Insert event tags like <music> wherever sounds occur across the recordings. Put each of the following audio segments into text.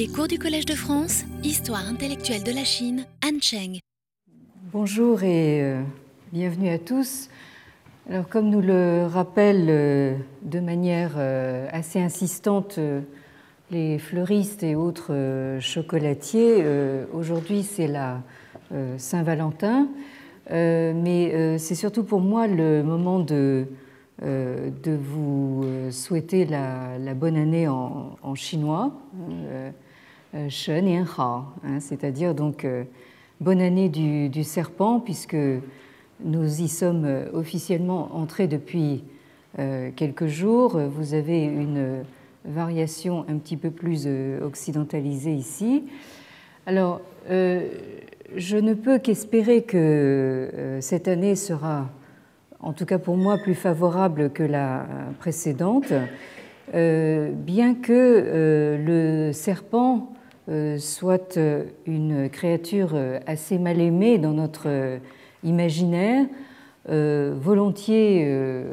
Les cours du Collège de France, Histoire intellectuelle de la Chine, Han Cheng. Bonjour et euh, bienvenue à tous. Alors, comme nous le rappellent euh, de manière euh, assez insistante les fleuristes et autres chocolatiers, aujourd'hui c'est la Saint-Valentin, mais c'est surtout pour moi le moment de, de vous souhaiter la, bonne année en chinois. Shen Nian Hao, hein, c'est-à-dire donc bonne année du, serpent, puisque nous y sommes officiellement entrés depuis euh, quelques jours. Vous avez une variation un petit peu plus euh, occidentalisée ici. Alors, euh, je ne peux qu'espérer que cette année sera, en tout cas pour moi, plus favorable que la précédente, bien que le serpent euh, soit euh, une créature euh, assez mal aimée dans notre imaginaire, volontiers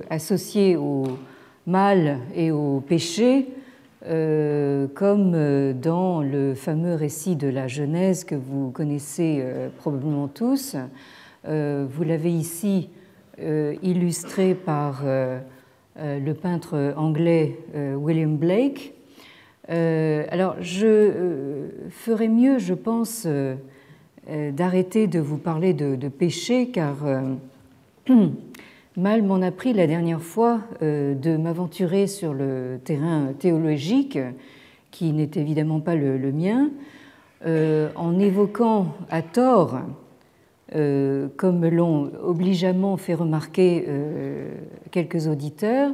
associée au mal et au péché, comme dans le fameux récit de la Genèse que vous connaissez probablement tous. Vous l'avez ici illustré par le peintre anglais William Blake, euh, alors, je euh, ferais mieux, je pense, euh, d'arrêter de vous parler de, péché, car <clears throat> Mal m'en a pris la dernière fois de m'aventurer sur le terrain théologique, qui n'est évidemment pas le, le mien, en évoquant à tort, comme l'ont obligeamment fait remarquer quelques auditeurs,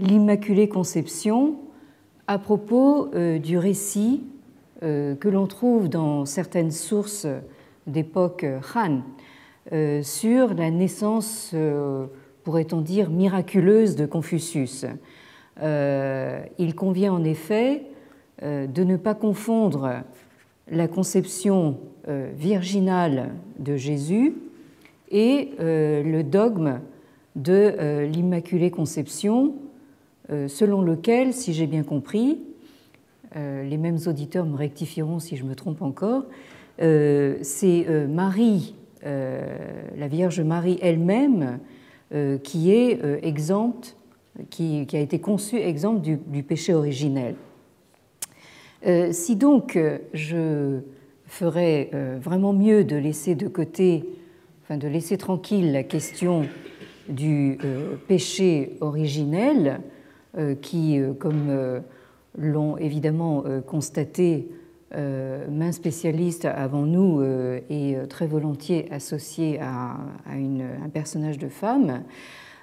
l'Immaculée Conception à propos euh, du récit euh, que l'on trouve dans certaines sources d'époque Han euh, sur la naissance, pourrait-on dire, miraculeuse de Confucius. Il convient en effet de ne pas confondre la conception virginale de Jésus et le dogme de l'Immaculée Conception selon lequel, si j'ai bien compris, euh, les mêmes auditeurs me rectifieront si je me trompe encore, euh, c'est Marie, la Vierge Marie elle-même, qui est exempte, qui, a été conçue exempte du, péché originel. si donc je ferais vraiment mieux de laisser de côté, enfin de laisser tranquille la question du péché originel, euh, qui, euh, comme euh, l'ont évidemment constaté main spécialiste avant nous et très volontiers associé à, un personnage de femme,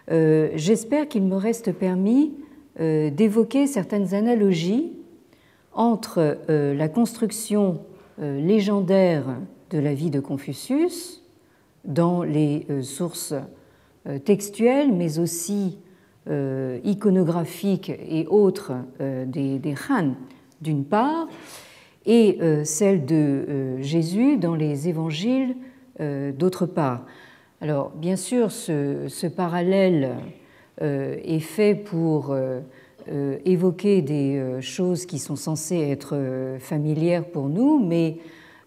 j'espère qu'il me reste permis d'évoquer certaines analogies entre la construction légendaire de la vie de Confucius dans les sources textuelles, mais aussi euh, iconographiques et autres euh, des, des Han, d'une part, et euh, celle de Jésus dans les évangiles, d'autre part. Alors, bien sûr, ce, parallèle est fait pour évoquer des choses qui sont censées être familières pour nous, mais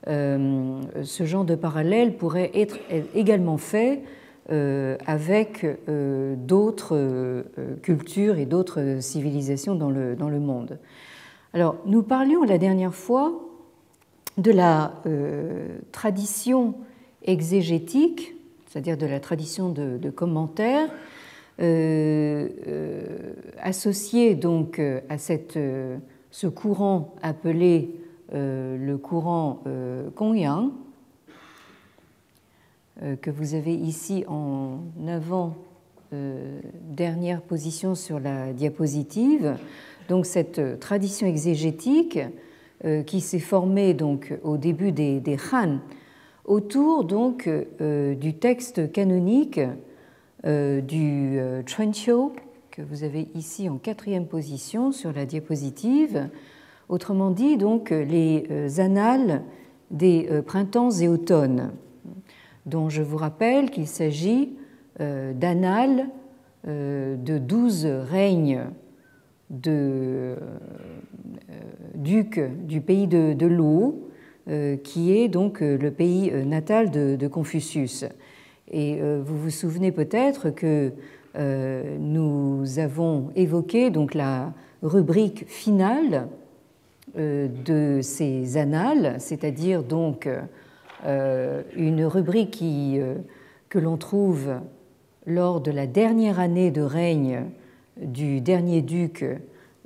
ce genre de parallèle pourrait être également fait euh, avec euh, d'autres euh, cultures et d'autres civilisations dans le, dans le monde. Alors, nous parlions la dernière fois de la tradition exégétique, c'est-à-dire de la tradition de, commentaires, associée donc à cette, ce courant appelé le courant Kongyang, euh, que vous avez ici en avant euh, dernière position sur la diapositive. Donc cette tradition exégétique euh, qui s'est formée donc au début des, des Han autour donc du texte canonique du Chuanqiu que vous avez ici en quatrième position sur la diapositive. Autrement dit donc les annales des printemps et automnes dont je vous rappelle qu'il s'agit euh, d'annales euh, de douze règnes de, euh, duc du pays de, de qui est donc le pays natal de, Confucius. Et vous vous souvenez peut-être que nous avons évoqué donc la rubrique finale de ces annales, c'est-à-dire donc une rubrique qui, que l'on trouve lors de la dernière année de règne du dernier duc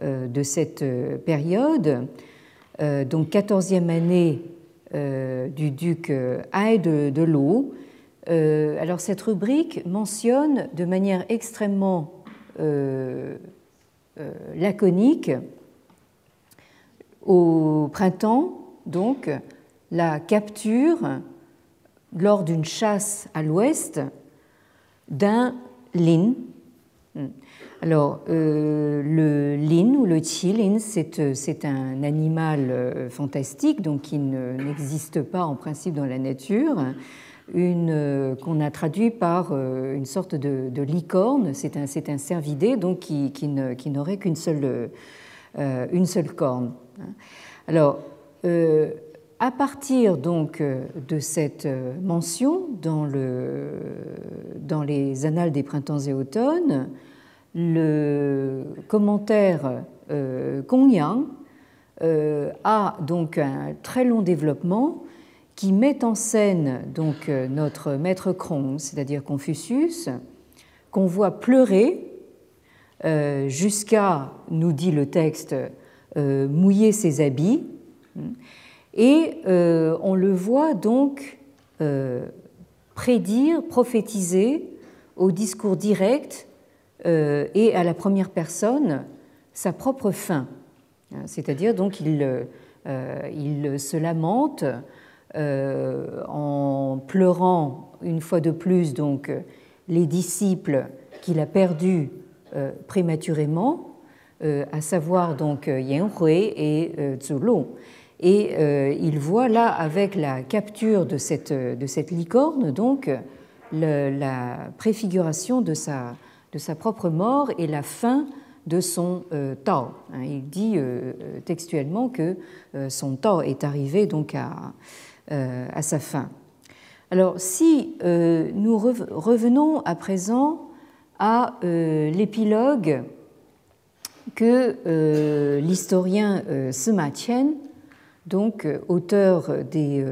euh, de cette euh, période, euh, donc 14e année du duc de, de l'eau. Alors cette rubrique mentionne de manière extrêmement laconique au printemps, donc, la capture lors d'une chasse à l'ouest d'un lin, alors, euh, le lin ou le qilin, euh, c'est un animal euh, fantastique, donc qui n'existe pas en principe dans la nature, qu'on a traduit par une sorte de, licorne. C'est un, un, cervidé, donc qui, qui n'aurait qu'une seule, seule corne. Alors, à partir donc de cette mention dans, le, dans les annales des printemps et automnes, le commentaire euh, euh, a donc un très long développement qui met en scène euh, notre maître Krong, c'est-à-dire Confucius, qu'on voit pleurer euh, jusqu'à, nous dit le texte, mouiller ses habits, et on le voit donc prédire, prophétiser au discours direct euh, et à la première personne sa propre fin. C'est-à-dire donc il, euh, se lamente euh, en pleurant une fois de plus donc les disciples qu'il a perdus prématurément, à savoir donc Yan Hui et Zulu. Et il voit là, avec la capture de cette, licorne, donc la préfiguration de sa, propre mort et la fin de son euh, Tao. Hein, il dit euh, textuellement que euh, son Tao est arrivé donc à, sa fin. Alors si nous revenons à présent à l'épilogue que l'historien Qian, donc auteur des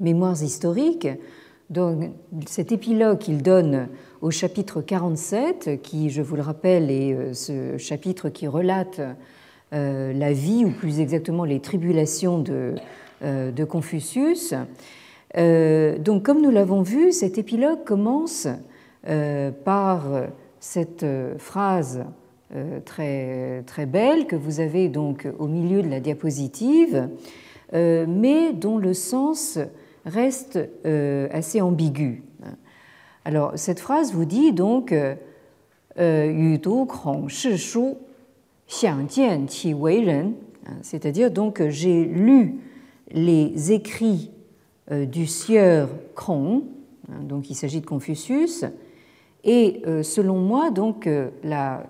mémoires historiques, donc cet épilogue qu'il donne au chapitre 47, qui, je vous le rappelle, est euh, ce chapitre qui relate euh, la vie, ou plus exactement les tribulations euh, de Confucius. Donc, comme nous l'avons vu, cet épilogue commence par cette phrase très, très belle que vous avez donc au milieu de la diapositive, mais dont le sens reste assez ambigu. Alors, cette phrase vous dit donc euh, c'est-à-dire donc j'ai lu les écrits euh, du sieur Krong, hein, donc il s'agit de Confucius, et euh, selon moi, donc la,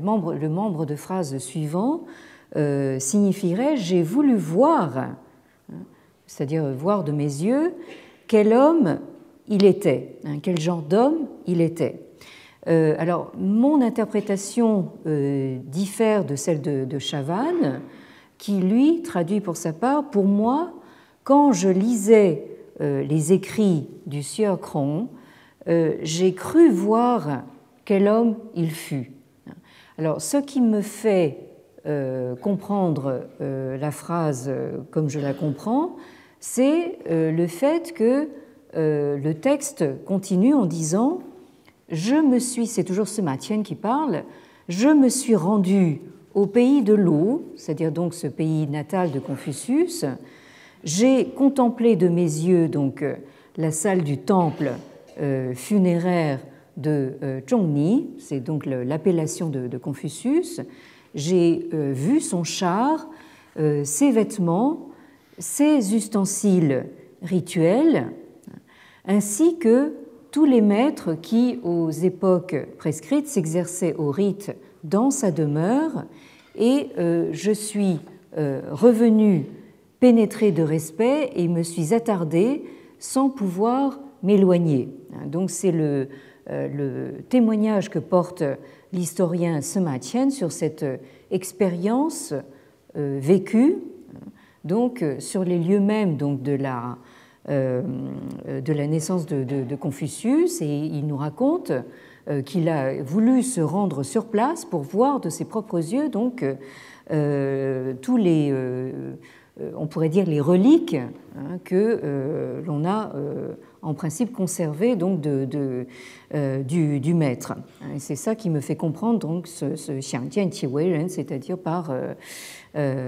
membre, le membre de phrase suivant signifierait j'ai voulu voir, hein, c'est-à-dire voir de mes yeux, quel homme il était, hein, quel genre d'homme il était. Euh, alors, mon interprétation euh, diffère de celle de, Chavannes, qui, lui, traduit pour sa part, pour moi, quand je lisais euh, les écrits du sieur Cron, j'ai cru voir quel homme il fut. Alors, ce qui me fait comprendre la phrase comme je la comprends, c'est le fait que euh, le texte continue en disant Je me suis, c'est toujours ce Mathieu qui parle, je me suis rendu au pays de l'eau, c'est-à-dire donc ce pays natal de Confucius. J'ai contemplé de mes yeux donc la salle du temple euh, funéraire de euh, Zhongni, c'est donc l'appellation de, Confucius. J'ai vu son char, ses vêtements, ses ustensiles rituels, ainsi que tous les maîtres qui, aux époques prescrites, s'exerçaient au rite dans sa demeure, et euh, je suis revenu pénétré de respect et me suis attardé sans pouvoir m'éloigner. Donc c'est le, le, témoignage que porte l'historien Sema Tien sur cette expérience vécue, donc sur les lieux mêmes donc, de la euh, de la naissance de, Confucius et il nous raconte euh, qu'il a voulu se rendre sur place pour voir de ses propres yeux donc euh, tous les on pourrait dire les reliques hein, que l'on a en principe conservées donc de, du, maître. C'est ça qui me fait comprendre donc ce, ce c'est-à-dire par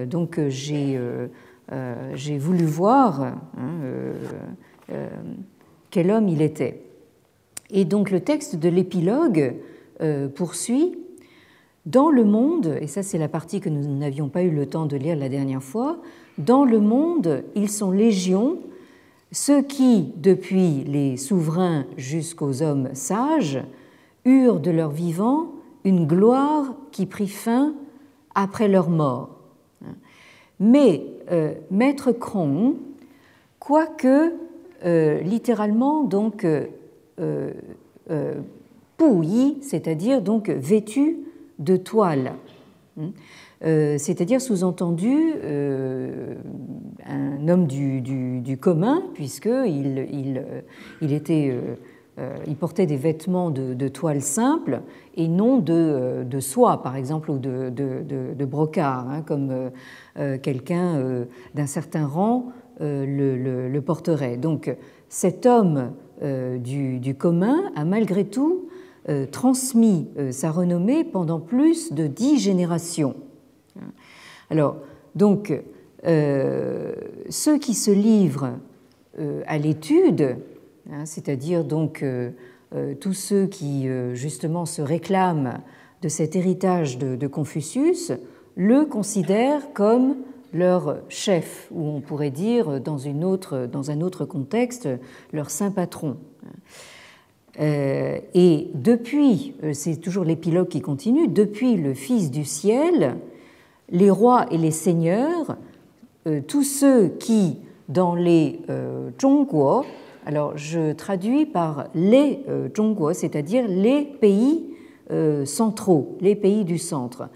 donc j'ai euh, j'ai voulu voir hein, euh, euh, quel homme il était. Et donc le texte de l'épilogue poursuit dans le monde, et ça c'est la partie que nous n'avions pas eu le temps de lire la dernière fois, dans le monde, ils sont légions, ceux qui, depuis les souverains jusqu'aux hommes sages, eurent de leur vivant une gloire qui prit fin après leur mort. Mais euh, Maître Krong, quoique euh, littéralement donc euh, euh c'est-à-dire donc vêtu de toile, hein, c'est-à-dire sous-entendu un homme du, commun, puisqu'il il, il était il portait des vêtements de, toile simple et non de, soie, par exemple, ou de, brocart, hein, comme euh, quelqu'un euh, d'un certain rang euh, le, porterait. Donc cet homme du, commun a malgré tout transmis sa renommée pendant plus de dix générations. Alors, donc, ceux qui se livrent à l'étude, hein, c'est-à-dire donc tous ceux qui justement se réclament de cet héritage de Confucius, le considèrent comme leur chef, ou on pourrait dire dans, une autre, dans un autre contexte, leur saint patron. Euh, et depuis, euh, c'est toujours l'épilogue qui continue, depuis le Fils du ciel, les rois et les seigneurs, euh, tous ceux qui, dans les Zhongguo, alors je traduis par les Zhongguo, c'est-à-dire les pays centraux, les pays du centre.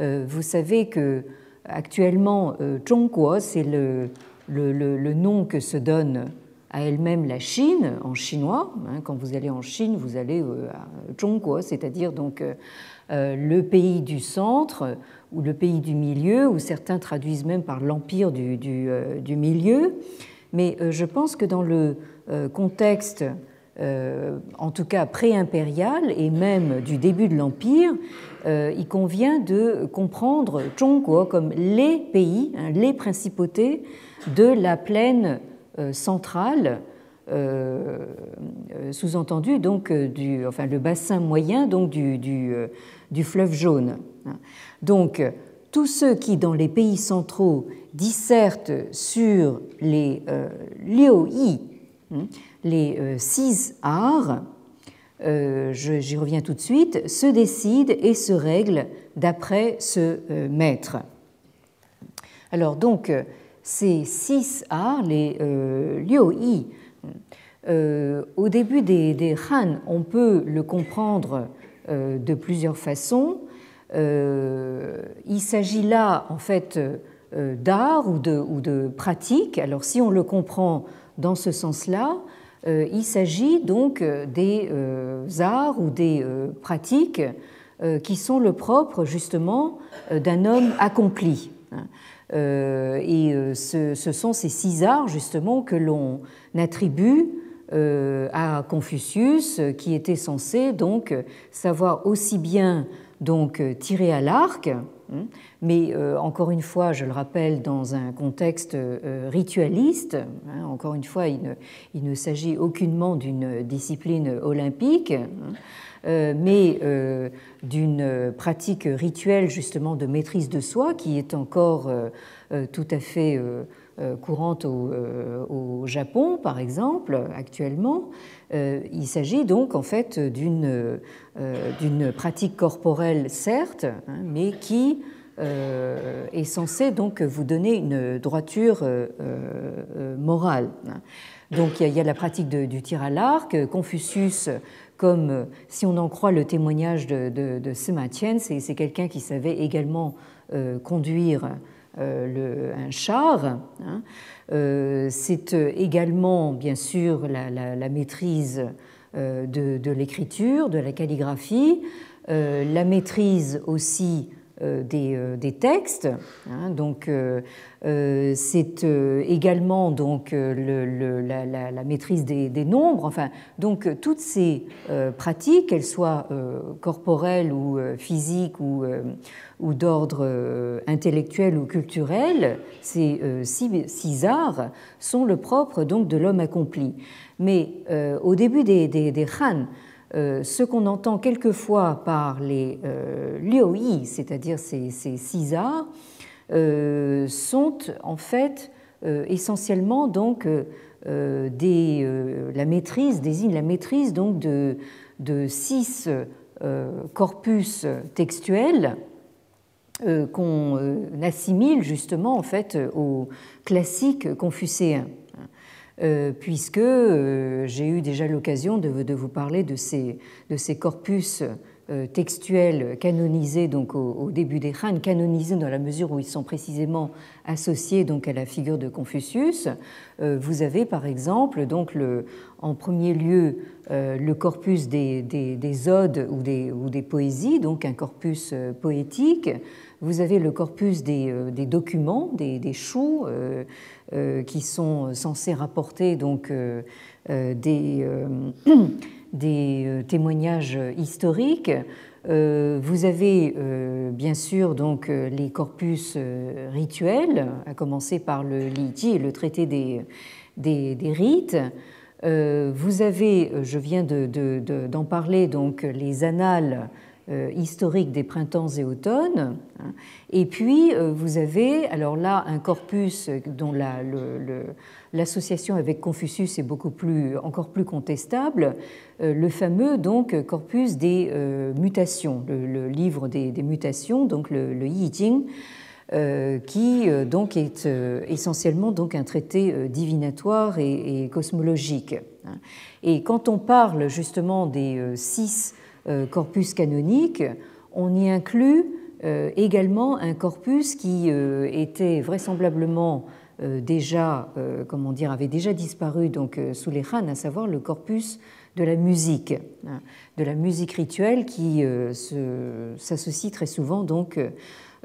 Euh, vous savez que actuellement, euh, Zhongguo, c'est le, le, nom que se donne à elle-même la Chine en chinois. Hein. Quand vous allez en Chine, vous allez euh, à Zhongguo, c'est-à-dire donc le pays du centre ou le pays du milieu, ou certains traduisent même par l'empire du, du, milieu. Mais je pense que dans le contexte euh, en tout cas pré-impérial et même du début de l'Empire, euh, il convient de comprendre Zhongguo comme les pays, hein, les principautés de la plaine euh, centrale, sous-entendu donc du, le bassin moyen donc du, fleuve jaune. Donc tous ceux qui dans les pays centraux dissertent sur les liu-yi, hein, les euh, six arts, euh, j'y reviens tout de suite, se décident et se règlent d'après ce euh, maître. Alors donc, ces six arts, les liu-yi, au début des, des, Han, on peut le comprendre de plusieurs façons. il s'agit là, en fait, d'art ou de, pratique. Alors si on le comprend dans ce sens-là, euh, il s'agit donc euh, des euh, arts ou des pratiques qui sont le propre justement d'un homme accompli. Hein. Et ce sont ces six arts justement que l'on attribue à Confucius, qui était censé donc savoir aussi bien donc tirer à l'arc, hein, mais euh, encore une fois, je le rappelle, dans un contexte euh, ritualiste, hein, encore une fois, il ne, s'agit aucunement d'une discipline olympique, hein, euh, mais d'une pratique rituelle justement de maîtrise de soi qui est encore tout à fait courante au, Japon, par exemple, actuellement. il s'agit donc en fait d'une pratique corporelle, certes, hein, mais qui est censé donc vous donner une droiture morale. Donc il y, a, la pratique du tir à l'arc. Confucius, comme si on en croit le témoignage de, de, Tian, c'est quelqu'un qui savait également conduire le, un char. Hein. c'est également, bien sûr, la, maîtrise euh, de, l'écriture, de la calligraphie, euh, la maîtrise aussi euh, des, textes. Hein. donc, c'est également donc la, maîtrise des, nombres. Enfin, donc toutes ces pratiques, qu'elles soient corporelles ou physiques ou, d'ordre intellectuel ou culturel, ces six, arts sont le propre donc de l'homme accompli. Mais euh, au début des, des, Han, euh, ce qu'on entend quelquefois par les euh, lioi, c'est-à-dire ces, ces six arts, sont en fait essentiellement donc la maîtrise désigne la maîtrise donc de, six corpus textuels qu'on assimile justement en fait aux classiques confucéens. Euh, puisque euh, j'ai eu déjà l'occasion de, vous parler de ces, corpus textuels canonisés donc au, début des Han, canonisés dans la mesure où ils sont précisément associés donc à la figure de Confucius. Vous avez par exemple donc le, en premier lieu le corpus des, des, odes ou des, ou des poésies, donc un corpus poétique. Vous avez le corpus des, documents, des, choux, euh, qui sont censés rapporter donc euh, euh, des, <clears throat> des témoignages historiques. Vous avez bien sûr donc les corpus rituels, à commencer par le Liji et le traité des, des, rites. Vous avez, je viens d'en de, de, parler, donc les annales euh, historique des printemps et automnes. Hein. Et puis, euh, vous avez, alors là, un corpus dont l'association avec Confucius est beaucoup plus, encore plus contestable, euh, le fameux donc corpus des mutations, le, livre des, mutations, donc le, le Yi Jing, qui donc est essentiellement donc un traité divinatoire et, cosmologique. Hein. Et quand on parle justement des six euh, corpus canonique, on y inclut euh, également un corpus qui euh, était vraisemblablement déjà, comment dire, avait déjà disparu donc sous les Han, à savoir le corpus de la musique, hein, de la musique rituelle qui s'associe très souvent donc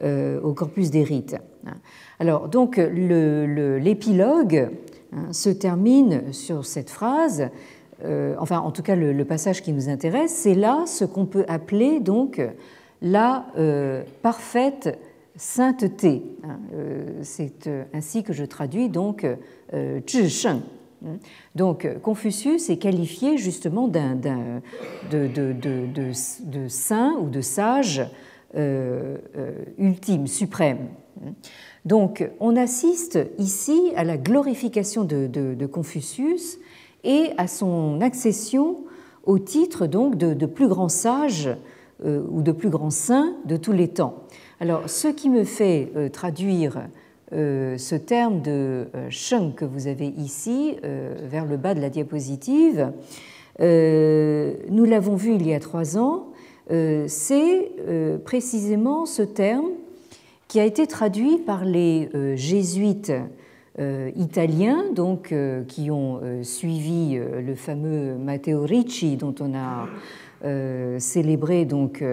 au corpus des rites. Hein. Alors donc l'épilogue hein, se termine sur cette phrase euh, enfin en tout cas le, passage qui nous intéresse, c'est là ce qu'on peut appeler donc la euh, parfaite sainteté. Hein. Euh, c'est ainsi que je traduis donc Zhisheng. Hein. Donc Confucius est qualifié justement d'un, de, saint ou de sage ultime, suprême. Hein. Donc on assiste ici à la glorification de, Confucius et à son accession au titre donc de, plus grand sage euh, ou de plus grand saint de tous les temps. Alors, ce qui me fait euh, traduire euh, ce terme de sheng que vous avez ici, vers le bas de la diapositive, nous l'avons vu il y a trois ans, c'est précisément ce terme qui a été traduit par les jésuites italiens donc, euh, qui ont euh, suivi le fameux Matteo Ricci dont on a célébré donc,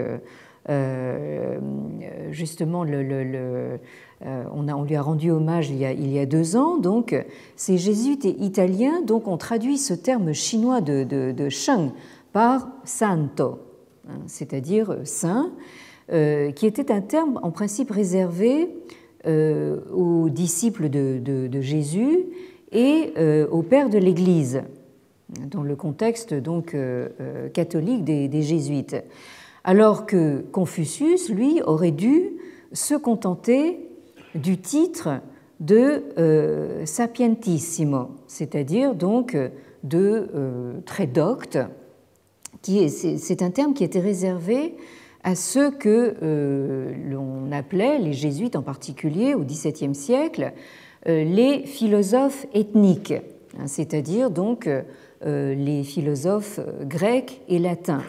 justement on, a, on, lui a rendu hommage il y a, il y a, deux ans. Donc, ces jésuites italiens donc, ont traduit ce terme chinois de, de, Sheng par santo, hein, c'est-à-dire saint, qui était un terme en principe réservé euh, aux disciples de, Jésus et euh, au père de l'Église, dans le contexte donc euh, catholique des, jésuites. Alors que Confucius, lui, aurait dû se contenter du titre de sapientissimo, c'est-à-dire donc de très docte, qui c'est un terme qui était réservé à ceux que l'on appelait, les jésuites en particulier au XVIIe siècle, les philosophes ethniques, hein, c'est-à-dire donc les philosophes grecs et latins,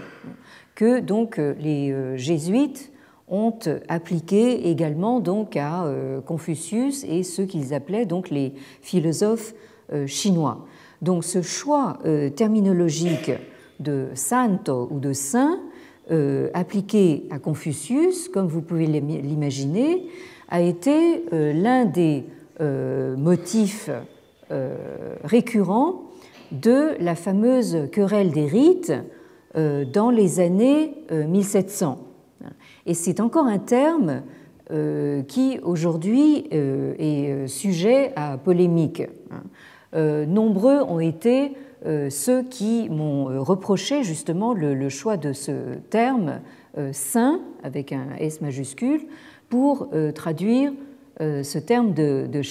que donc les jésuites ont appliqué également donc à euh, Confucius et ceux qu'ils appelaient donc les philosophes euh, chinois. Donc ce choix euh, terminologique de santo ou de saint appliqué à Confucius, comme vous pouvez l'imaginer, a été l'un des motifs récurrents de la fameuse querelle des rites dans les années 1700 et c'est encore un terme euh, qui aujourd'hui euh, est euh, sujet à polémique. nombreux ont été ceux qui m'ont reproché justement le, choix de ce terme saint avec un S majuscule pour traduire ce terme de, de.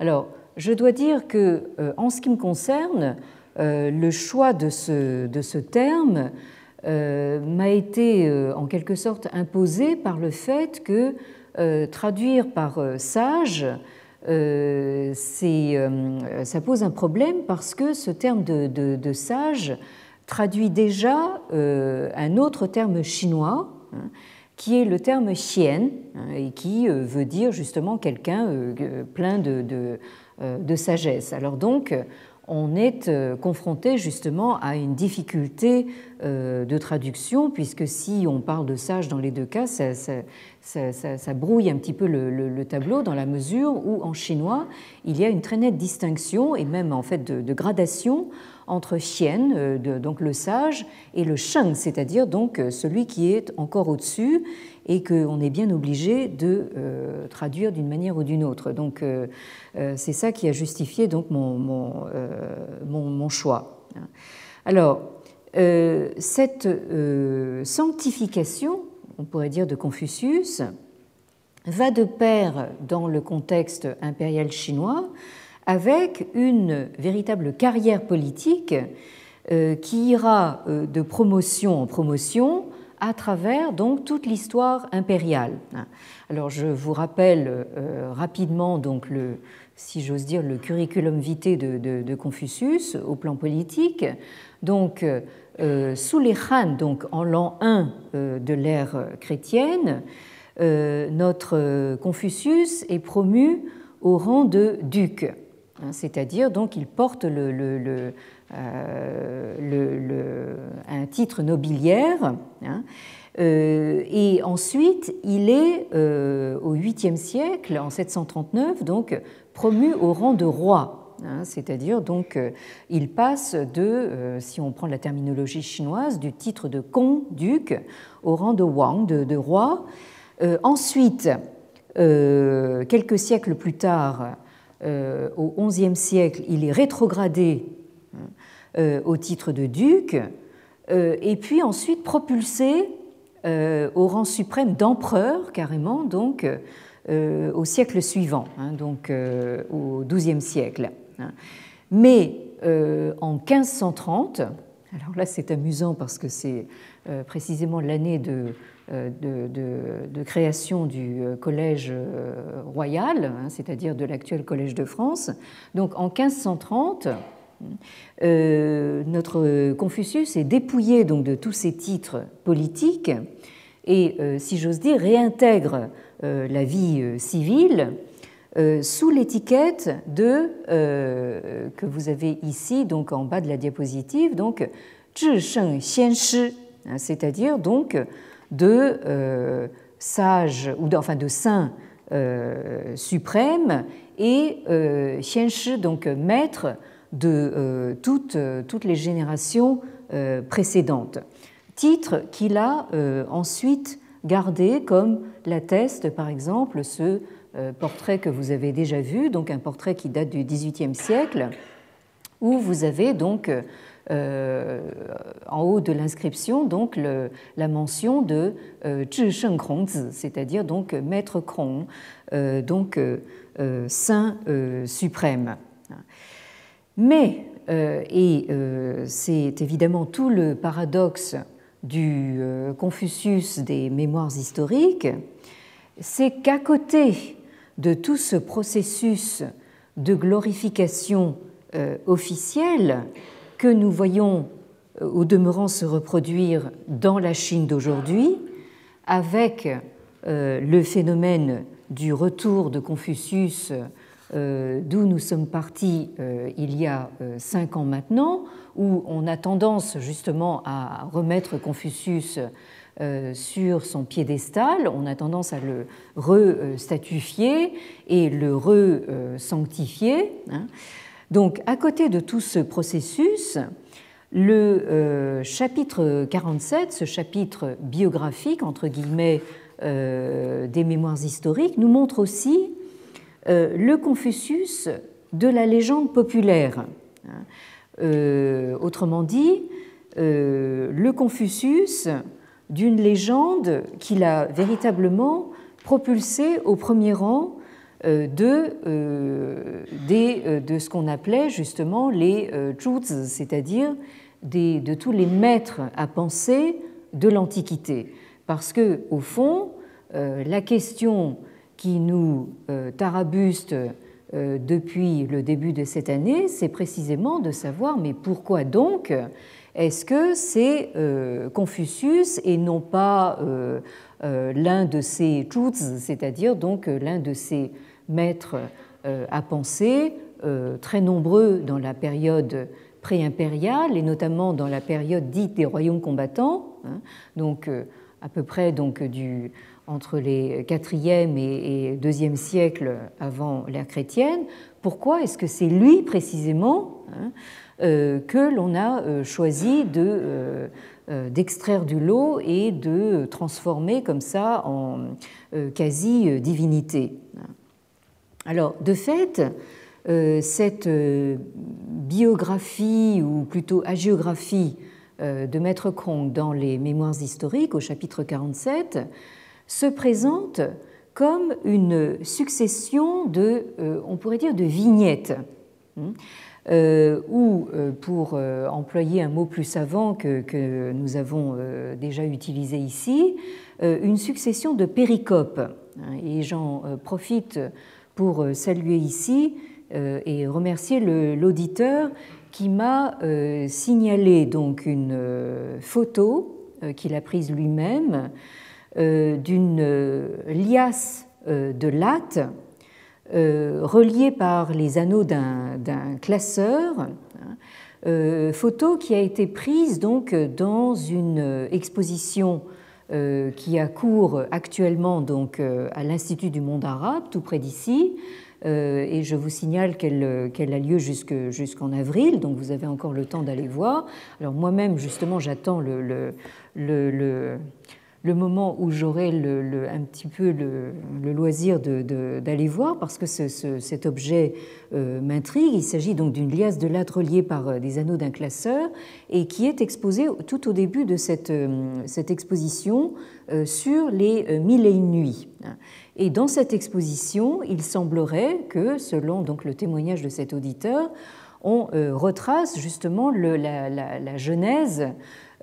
Alors, je dois dire que en ce qui me concerne, le choix de ce, de ce terme euh, m'a été euh, en quelque sorte imposé par le fait que euh, traduire par sage, ça pose un problème parce que ce terme de, sage traduit déjà un autre terme chinois hein, qui est le terme xian hein, et qui veut dire justement quelqu'un plein de, de, sagesse. Alors donc, on est euh, confronté justement à une difficulté euh, de traduction, puisque si on parle de sage dans les deux cas, ça, brouille un petit peu le, tableau dans la mesure où en chinois, il y a une très nette distinction et même en fait de, gradation entre xian, euh, donc le sage, et le sheng, c'est-à-dire donc celui qui est encore au-dessus et qu'on est bien obligé de euh, traduire d'une manière ou d'une autre. Donc euh, euh, c'est ça qui a justifié donc mon, choix. Alors, cette sanctification, on pourrait dire, de Confucius, va de pair dans le contexte impérial chinois avec une véritable carrière politique qui ira de promotion en promotion à travers donc toute l'histoire impériale. Alors je vous rappelle euh, rapidement donc le, si j'ose dire, le curriculum vitae de, Confucius au plan politique. Donc euh, sous les Han, donc en l'an 1 euh, de l'ère chrétienne, notre Confucius est promu au rang de duc, c'est-à-dire donc il porte le, euh, le, un titre nobiliaire. Hein. Euh, et ensuite, il est euh, au 8e siècle, en 739, donc promu au rang de roi. Hein. C'est-à-dire, donc, il passe de, si on prend la terminologie chinoise, du titre de Kong-duc au rang de Wang, de, roi. ensuite, quelques siècles plus tard, au 11e siècle, il est rétrogradé euh, au titre de duc, euh, et puis ensuite propulsé euh, au rang suprême d'empereur, carrément, donc au siècle suivant, hein, donc au XIIe siècle. Hein. Mais en 1530, alors là c'est amusant parce que c'est précisément l'année de, de, création du collège royal, hein, c'est-à-dire de l'actuel collège de France. Donc en 1530, euh, notre Confucius est dépouillé donc de tous ses titres politiques et, euh, si j'ose dire, réintègre euh, la vie civile sous l'étiquette de que vous avez ici, donc en bas de la diapositive, donc hein, c'est-à-dire donc de sage ou enfin de saint suprême et Xianshi donc maître de euh, toutes, euh, toutes, les générations euh, précédentes. Titre qu'il a ensuite gardé, comme l'atteste par exemple ce portrait que vous avez déjà vu, donc un portrait qui date du XVIIIe siècle, où vous avez donc en haut de l'inscription donc la mention de Zhi Sheng c'est-à-dire donc maître Krong, donc saint suprême. Mais, euh, et euh, c'est évidemment tout le paradoxe du Confucius des mémoires historiques, c'est qu'à côté de tout ce processus de glorification officielle que nous voyons au demeurant se reproduire dans la Chine d'aujourd'hui, avec le phénomène du retour de Confucius euh, d'où nous sommes partis euh, il y a euh, cinq ans maintenant, où on a tendance justement à remettre Confucius sur son piédestal, on a tendance à le re-statufier et le re-sanctifier. Hein. Donc, à côté de tout ce processus, le chapitre 47, ce chapitre biographique, entre guillemets, des mémoires historiques, nous montre aussi euh, le Confucius de la légende populaire. Euh, autrement dit, euh, le Confucius d'une légende qu'il a véritablement propulsé au premier rang de, de ce qu'on appelait justement les Zhuzi, c'est-à-dire de tous les maîtres à penser de l'Antiquité. Parce que, au fond, la question qui nous euh, tarabuste euh, depuis le début de cette année, c'est précisément de savoir mais pourquoi donc est-ce que c'est euh, Confucius et non pas l'un de ses Zhuzi, c'est-à-dire donc l'un de ses maîtres à penser, très nombreux dans la période pré-impériale et notamment dans la période dite des royaumes combattants, hein, donc à peu près donc du entre les 4e et 2e siècles avant l'ère chrétienne, pourquoi est-ce que c'est lui précisément hein, euh, que l'on a euh, choisi de, euh, d'extraire du lot et de transformer comme ça en quasi-divinité Alors, de fait, cette biographie, ou plutôt agiographie de Maître Krong dans les Mémoires historiques au chapitre 47 se présente comme une succession de, euh, on pourrait dire, de vignettes, hein, euh, ou, euh, pour employer un mot plus savant que, nous avons déjà utilisé ici, une succession de péricopes. Hein, et j'en profite pour saluer ici et remercier l'auditeur qui m'a signalé donc une photo qu'il a prise lui-même d'une euh, liasse euh, de lattes reliée par les anneaux d'un classeur, hein, photo qui a été prise donc dans une exposition qui a cours actuellement donc à l'Institut du monde arabe, tout près d'ici, et je vous signale qu'elle a lieu jusqu'en avril, donc vous avez encore le temps d'aller voir. Alors moi-même, justement, j'attends le, le moment où j'aurai le, un petit peu le, loisir d'aller voir, parce que cet objet euh, m'intrigue. Il s'agit donc d'une liasse de lattes reliée par euh, des anneaux d'un classeur et qui est exposée tout au début de cette, euh, exposition sur les mille et une nuits. Et dans cette exposition, il semblerait que, selon donc le témoignage de cet auditeur, on retrace justement le, la, genèse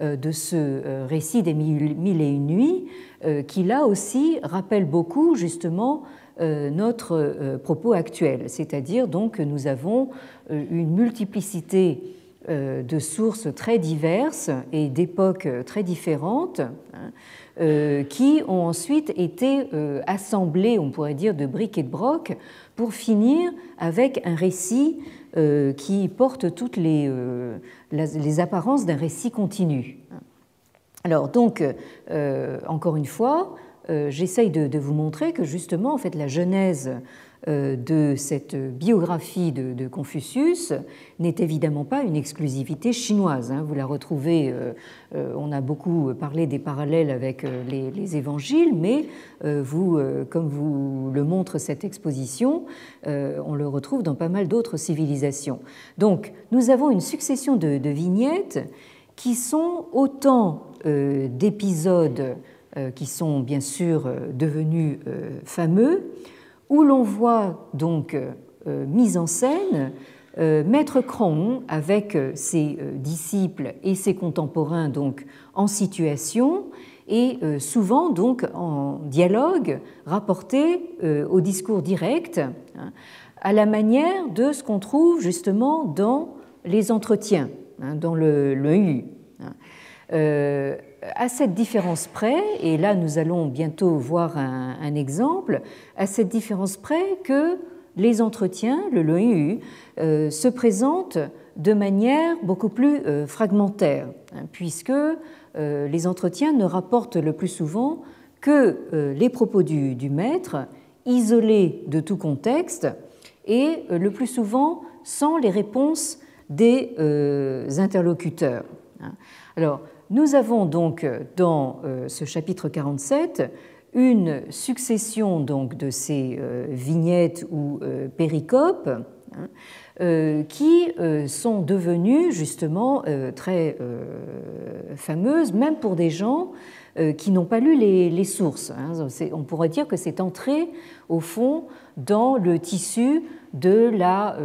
de ce euh, récit des mille et une nuits, euh, qui là aussi rappelle beaucoup justement notre propos actuel, c'est-à-dire donc que nous avons une multiplicité de sources très diverses et d'époques très différentes hein, qui ont ensuite été assemblées, on pourrait dire, de briques et de brocs pour finir avec un récit euh, qui porte toutes les, euh, les apparences d'un récit continu. Alors donc, euh, encore une fois, j'essaye de, vous montrer que justement, en fait, la genèse euh, de cette biographie de, Confucius n'est évidemment pas une exclusivité chinoise. Hein. Vous la retrouvez, euh, euh, on a beaucoup parlé des parallèles avec les, évangiles, mais vous, comme vous le montre cette exposition, on le retrouve dans pas mal d'autres civilisations. Donc, nous avons une succession de vignettes qui sont autant d'épisodes qui sont bien sûr devenus fameux, où l'on voit donc euh, mise en scène Maître Krong, avec ses disciples et ses contemporains donc en situation, et souvent donc en dialogue rapporté au discours direct, hein, à la manière de ce qu'on trouve justement dans les entretiens, hein, dans le, U. Euh, à cette différence près, et là nous allons bientôt voir un, exemple, à cette différence près que les entretiens, le LOU, euh, se présentent de manière beaucoup plus euh, fragmentaire, hein, puisque les entretiens ne rapportent le plus souvent que les propos du, maître, isolés de tout contexte, et le plus souvent sans les réponses des interlocuteurs. Hein. Alors, nous avons donc dans euh, ce chapitre 47 une succession donc de ces euh, vignettes ou euh, péricopes hein, qui sont devenues justement très fameuses, même pour des gens qui n'ont pas lu les, sources. Hein. On pourrait dire que c'est entré au fond dans le tissu de la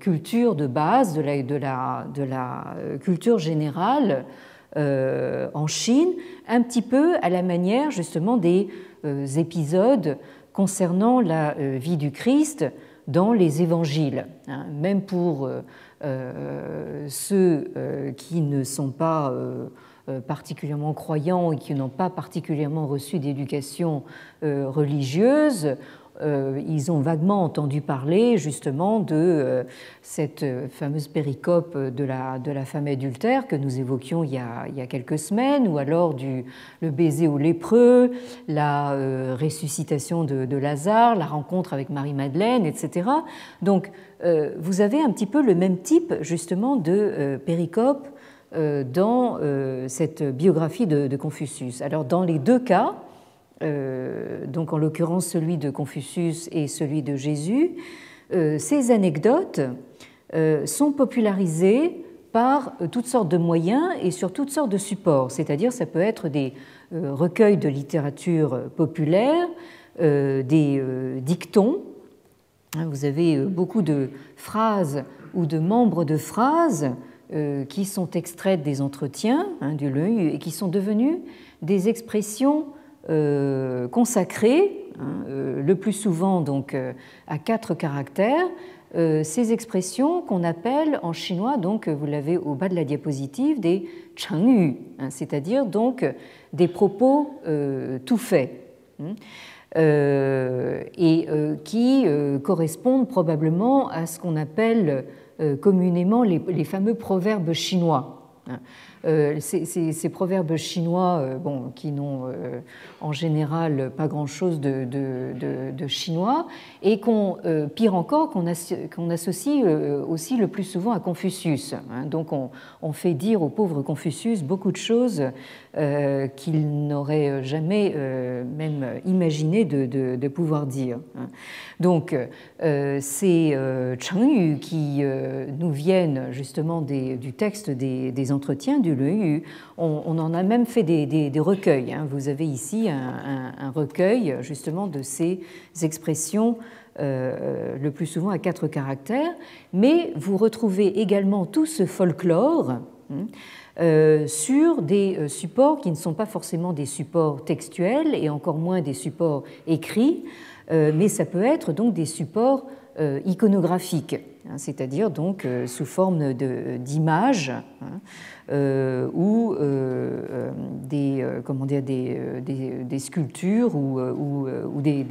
culture de base, de la culture générale euh, en Chine, un petit peu à la manière justement des euh, épisodes concernant la euh, vie du Christ dans les évangiles. Hein. Même pour ceux qui ne sont pas particulièrement croyants et qui n'ont pas particulièrement reçu d'éducation religieuse, ils ont vaguement entendu parler justement de euh, cette fameuse péricope de la, de la femme adultère que nous évoquions il y a, il y a quelques semaines, ou alors du, le baiser au lépreux, la euh, ressuscitation de, Lazare, la rencontre avec Marie-Madeleine, etc. Donc vous avez un petit peu le même type justement de péricope dans cette biographie de, de Confucius. Alors dans les deux cas, euh, donc en l'occurrence celui de Confucius et celui de Jésus, euh, ces anecdotes euh, sont popularisées par toutes sortes de moyens et sur toutes sortes de supports, c'est-à-dire ça peut être des recueils de littérature populaire, des dictons, hein, vous avez beaucoup de phrases ou de membres de phrases qui sont extraites des entretiens hein, du l'œil et qui sont devenus des expressions euh, consacrés, hein, euh, le plus souvent donc euh, à quatre caractères, ces expressions qu'on appelle en chinois, donc vous l'avez au bas de la diapositive, des chengyu, hein, c'est-à-dire donc des propos tout faits. Hein, et qui correspondent probablement à ce qu'on appelle communément les, fameux proverbes chinois. Euh, ces, proverbbes chinois, euh, bon, qui n'ont en général pas grand-chose de, chinois, et qu'on, pire encore, qu'on, associe aussi le plus souvent à Confucius. Hein. Donc on, fait dire au pauvre Confucius beaucoup de choses qu'il n'aurait jamais même imaginé de, pouvoir dire. Hein. Donc ces Chengyu qui nous viennent justement du texte des, entretiens du on, en a même fait des, recueils. Hein. Vous avez ici un, recueil justement de ces expressions euh, le plus souvent à quatre caractères, mais vous retrouvez également tout ce folklore hein, euh, sur des euh, supports qui ne sont pas forcément des supports textuels et encore moins des supports écrits, mais ça peut être donc des supports iconographiques, hein, c'est-à-dire donc sous forme d'images. Euh, ou euh, euh, des, comment des, sculptures ou, des,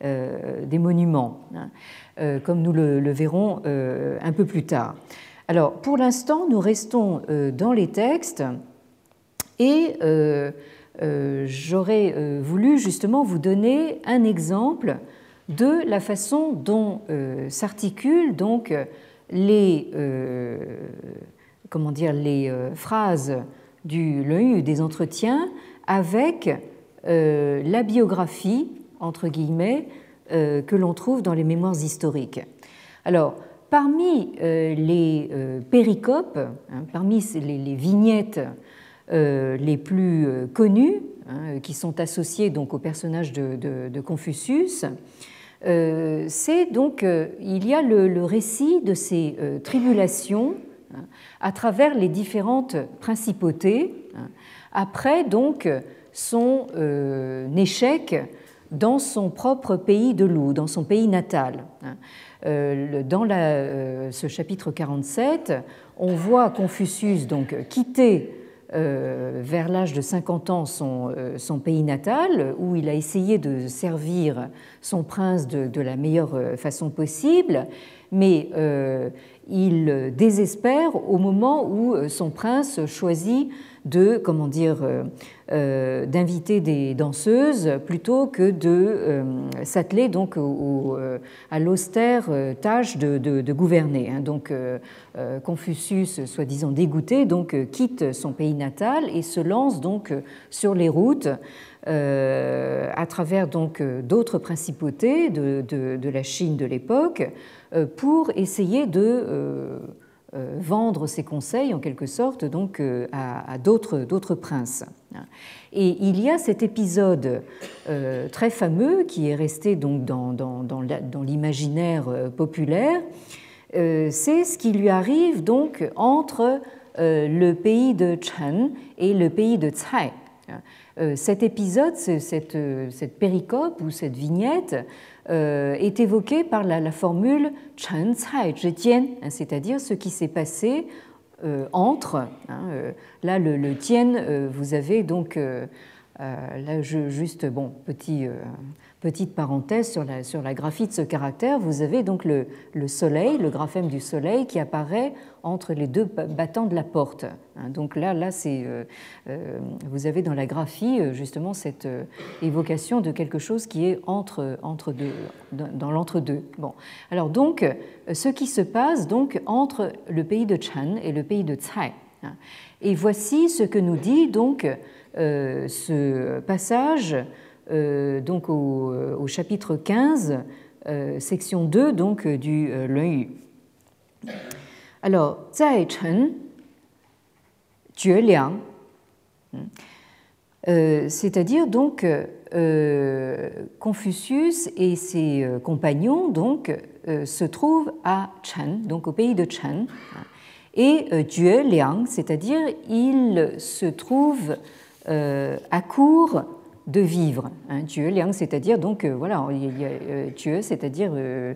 des, monuments, hein, comme nous le, verrons un peu plus tard. Alors, pour l'instant, nous restons dans les textes et j'aurais voulu justement vous donner un exemple de la façon dont s'articulent donc les comment dire, les euh, phrases du l'EU des entretiens avec euh, la biographie, entre guillemets, euh, que l'on trouve dans les mémoires historiques. Alors, parmi les péricopes, hein, parmi les, vignettes les plus connues, hein, qui sont associées donc au personnage de, Confucius, c'est donc, il y a le, récit de ces tribulations hein, à travers les différentes principautés, hein, après donc son échec dans son propre pays de loup, dans son pays natal. Hein. Dans ce chapitre 47, on voit Confucius donc quitter euh, vers l'âge de 50 ans euh, son, pays natal, où il a essayé de servir son prince de, la meilleure euh, façon possible, mais il désespère au moment où son prince choisit de comment dire euh, euh, d'inviter des danseuses plutôt que de euh, s'atteler donc à l'austère tâche de, gouverner. Hein. Donc Confucius, soi-disant dégoûté, donc quitte son pays natal et se lance donc sur les routes à travers donc d'autres principautés de, la Chine de l'époque pour essayer de euh, vendre ses conseils en quelque sorte donc euh, à, d'autres princes. Et il y a cet épisode euh, très fameux qui est resté donc dans, dans, l'imaginaire populaire, c'est ce qui lui arrive donc entre le pays de Chen et le pays de Tsai. Cet épisode, cette, cette péricope ou cette vignette euh, est évoqué par la, formule Chen Cai hein, c'est-à-dire ce qui s'est passé euh, entre. Hein, euh, là, le, le Tien, vous avez donc là, juste bon petit Petite parenthèse sur la, sur la graphie de ce caractère, vous avez donc le, le, soleil, le graphème du soleil qui apparaît entre les deux battants de la porte. Hein, donc là, là c'est, euh, euh, vous avez dans la graphie euh, justement cette évocation de quelque chose qui est entre, entre deux, dans l'entre-deux. Bon. Alors donc, ce qui se passe donc entre le pays de Chan et le pays de Tsai. Hein. Et voici ce que nous dit donc ce passage donc euh, au, chapitre 15, euh, section 2 donc, du Yu. Alors, Zai Chen, Jue Liang, c'est-à-dire donc Confucius et ses compagnons donc se trouvent à Chen, donc au pays de Chen, et Jue Liang, c'est-à-dire il se trouve à court de vivre. Hein, Dieu, Liang, c'est-à-dire, donc, euh, voilà, il y euh, Dieu, c'est-à-dire euh,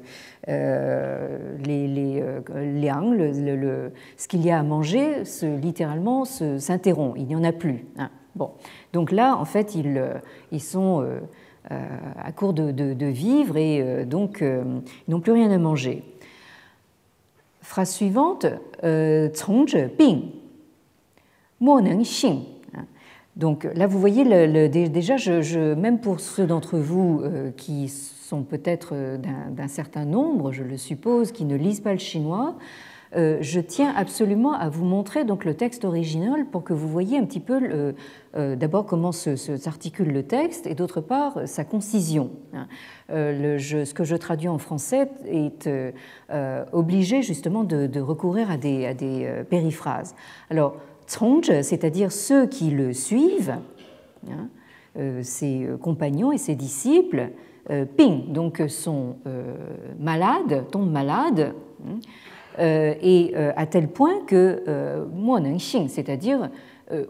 euh, les, les euh, Liang, le, ce qu'il y a à manger, se, littéralement, s'interrompt, il n'y en a plus. Hein. Bon. Donc là, en fait, ils, ils sont à court de, de, vivre et donc ils n'ont plus rien à manger. Phrase suivante, Bing, donc là, vous voyez, déjà, même pour ceux d'entre vous euh, qui sont peut-être euh, d'un certain nombre, je le suppose, qui ne lisent pas le chinois, euh, je tiens absolument à vous montrer donc le texte original pour que vous voyez un petit peu d'abord comment s'articule le texte et d'autre part sa concision. Hein. ce que je traduis en français est obligé justement de, recourir à des, à des périphrases. Alors, c'est-à-dire ceux qui le suivent, hein, euh, ses compagnons et ses disciples, euh, ping, donc sont euh, malades, tombent malades, hein, et à tel point que xing, c'est-à-dire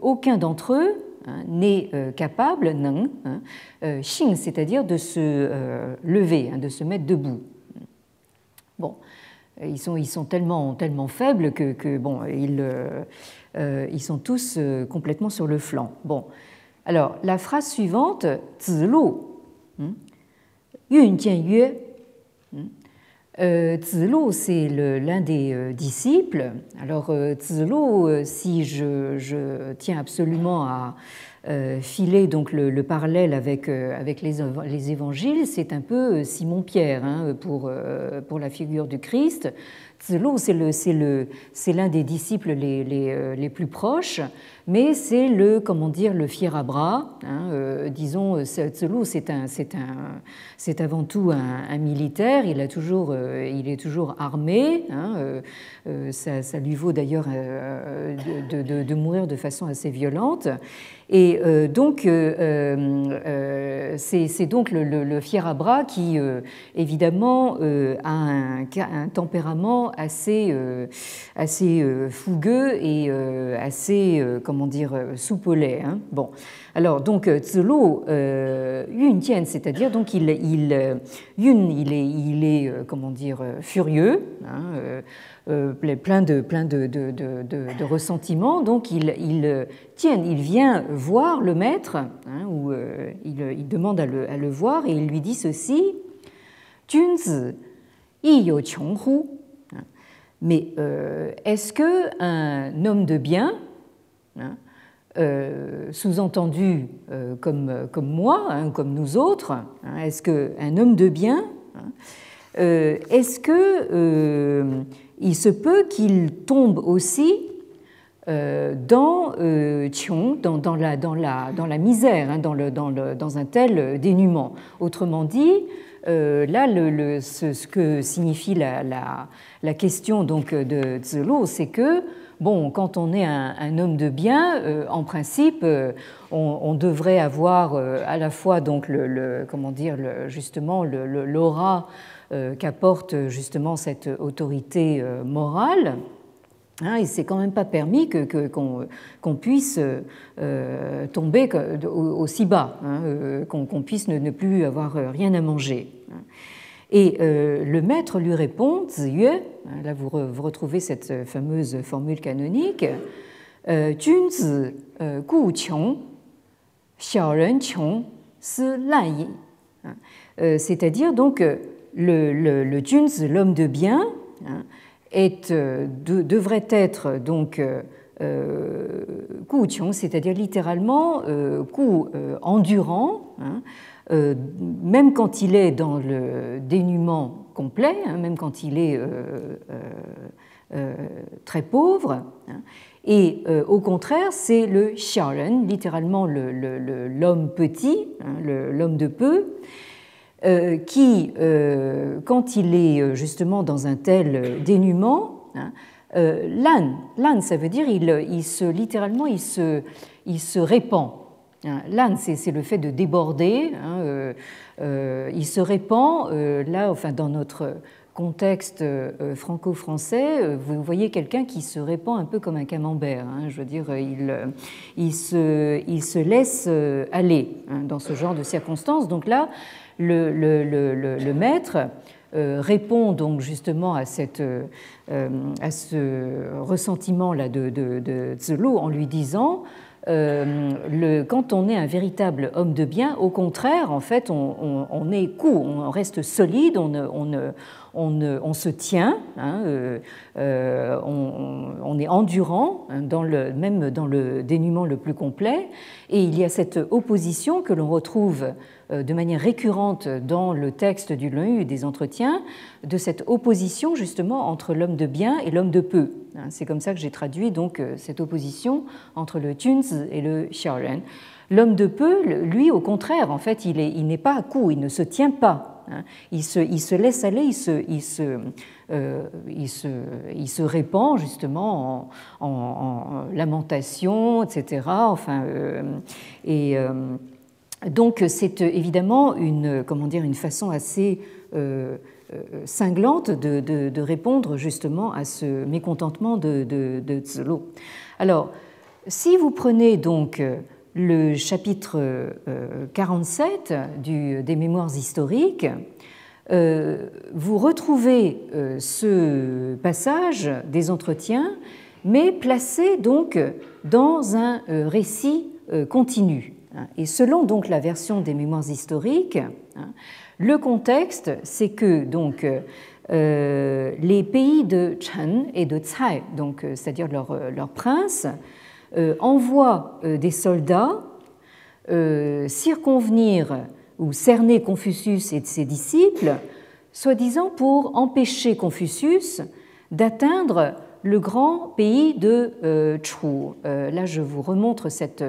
aucun d'entre eux hein, n'est capable, non, xing, c'est-à-dire de se lever, de se mettre debout. Bon, ils sont, tellement, tellement faibles que, que bon, ils ils sont tous euh, complètement sur le flanc. Bon, alors la phrase suivante, Zilu, hmm, Yun Jian Yue. Hmm, euh, Zilu, c'est l'un des disciples. Alors, Zilu, si je, je, tiens absolument à filer donc le, parallèle avec, avec les, les évangiles, c'est un peu Simon-Pierre hein, pour, pour la figure du Christ. Zelu, c'est l'un des disciples les, les, euh, les, plus proches, mais c'est le, comment dire, le fier à bras. Hein, euh, disons, Zelu, c'est un, c'est avant tout un, militaire. Il a toujours, euh, il est toujours armé. Hein, ça, lui vaut d'ailleurs de, mourir de façon assez violente. Et euh, donc, euh, euh, c'est donc le, le, Fierabra qui, évidemment, a un, tempérament assez, assez fougueux et assez, comment dire, soupolé. Hein. Bon, alors donc Zelo Yun Tian, c'est-à-dire donc il, il, Yun, il est, il est, comment dire, furieux. Hein, euh, plein de, plein de, de, de ressentiments. Donc il, il, tient, il vient voir le maître, hein, euh, il, il, demande à le, à le, voir, et il lui dit ceci Junzi yi hu. Mais euh, est-ce que un homme de bien, hein, sous-entendu comme, comme moi, hein, comme nous autres, hein, est-ce qu'un homme de bien, est-ce que il se peut qu'il tombe aussi euh, dans, euh, dans, la, dans, la, dans la misère, dans, le, dans, le, dans, un tel dénuement? Autrement dit, euh, là, le, ce, que signifie la, question donc de Zelo, c'est que bon, quand on est un, homme de bien, euh, en principe, on, devrait avoir à la fois donc le, comment dire justement l'aura euh, qu'apporte justement cette autorité euh, morale. Hein, il s'est quand même pas permis qu'on puisse euh, tomber aussi bas, hein, qu'on puisse ne, plus avoir rien à manger. Et le maître lui répond, Ziyue, hein, là vous, retrouvez cette fameuse formule canonique, Junzi gu qiong, xiao qiong, si lan C'est-à-dire donc le, le, le l'homme de bien, hein, euh, devrait être donc euh, euh c'est-à-dire littéralement euh endurant, hein, même quand il est dans le dénuement complet, hein, même quand il est très pauvre. Hein. et au contraire, c'est le xiaoren, littéralement l'homme petit, l'homme de peu, qui, euh, quand il est euh, justement dans un tel dénuement, hein, l'âne, ça veut dire il, se, littéralement, il se, il se répand. Hein. L'âne, c'est le fait de déborder. Hein, il se répand, là, enfin, dans notre contexte franco-français, vous voyez quelqu'un qui se répand un peu comme un camembert. je veux dire, il, il, se, il se laisse aller dans ce genre de circonstances. Donc là, le, maître euh, répond donc justement à, cette, euh, à ce ressentiment-là de, de, Zelo en lui disant euh, quand on est un véritable homme de bien, au contraire, en fait, on, est court, on reste solide, on, on, on se tient, hein, euh, euh, on, est endurant, hein, même dans le dénuement le plus complet, et il y a cette opposition que l'on retrouve de manière récurrente dans le texte du Lun et des entretiens, de cette opposition justement entre l'homme de bien et l'homme de peu. Hein, c'est comme ça que j'ai traduit donc euh, cette opposition entre le Tuns et le Xiaoren. L'homme de peu, lui, au contraire, en fait, il n'est pas à coup, il ne se tient pas. Hein. Il, se, laisse aller, il se, euh, répand justement en, en, lamentation, etc. Enfin, euh, et donc c'est évidemment une, comment dire, une façon assez euh, cinglante de, répondre justement à ce mécontentement de, de, Alors, si vous prenez donc euh, le chapitre 47 euh, des mémoires historiques, vous retrouvez ce passage des entretiens, mais placé donc dans un récit continu. Et selon donc la version des mémoires historiques, hein, le contexte, c'est que donc euh, les pays de Chen et de Tsai, donc euh, c'est-à-dire leurs leur euh, princes, envoient des soldats circonvenir ou cerner Confucius et ses disciples, soi-disant pour empêcher Confucius d'atteindre le grand pays de Chu. là, je vous remontre cette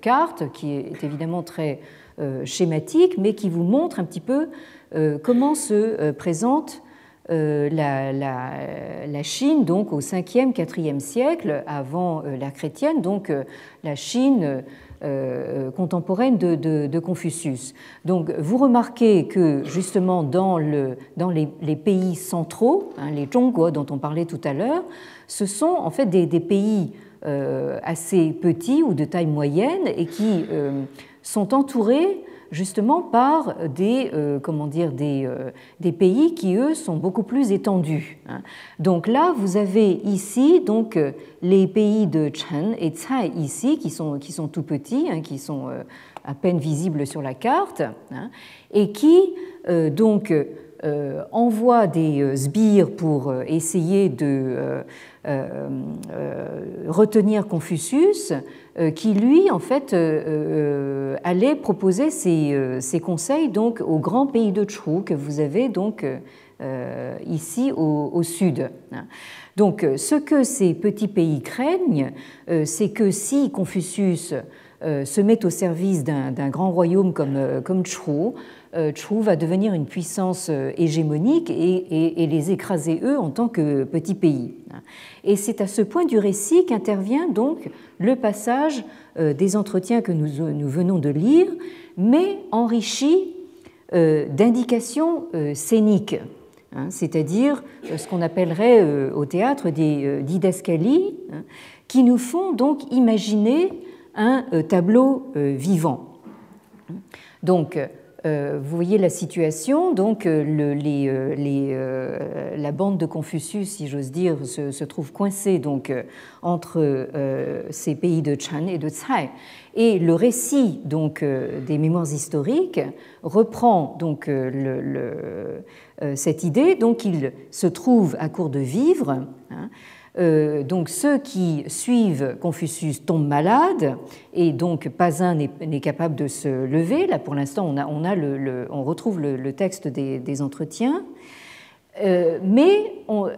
carte qui est évidemment très euh, schématique, mais qui vous montre un petit peu euh, comment se euh, présente la, la, Chine donc au 5e, 4e siècle avant l'ère chrétienne. Donc la Chine contemporaine de, Confucius. Donc vous remarquez que justement dans, le, dans les, pays centraux, hein, les Zhongguo dont on parlait tout à l'heure, ce sont en fait des, pays assez petits ou de taille moyenne et qui sont entourés justement par des, euh, comment dire, des, euh, des, pays qui, eux, sont beaucoup plus étendus. Hein. Donc là, vous avez ici donc, euh, les pays de Chen et Tsai ici, qui sont, qui sont tout petits, hein, qui sont à peine visibles sur la carte, hein, et qui donc envoient des sbires pour essayer de retenir Confucius euh, qui lui, en fait, euh, euh, allait proposer ses, conseils donc au grand pays de Chu que vous avez donc ici au, sud. Donc, ce que ces petits pays craignent, c'est que si Confucius se met au service d'un grand royaume comme, comme Chu va devenir une puissance hégémonique et, les écraser eux en tant que petit pays. Et c'est à ce point du récit qu'intervient donc le passage euh, des entretiens que nous, venons de lire, mais enrichi euh, d'indications euh, scéniques, hein, c'est-à-dire ce qu'on appellerait au théâtre des didascalies, hein, qui nous font donc imaginer un tableau vivant. Donc, euh, vous voyez la situation, donc euh, euh, la bande de Confucius, si j'ose dire, se, trouve coincée donc entre ces pays de Chan et de Tsai. Et le récit donc des mémoires historiques reprend donc cette idée. Donc il se trouve à court de vivre. Hein, euh, donc ceux qui suivent Confucius tombent malades et donc pas un n'est capable de se lever. Là pour l'instant on, a, on, a le, on retrouve le, texte des, entretiens. Euh, mais on,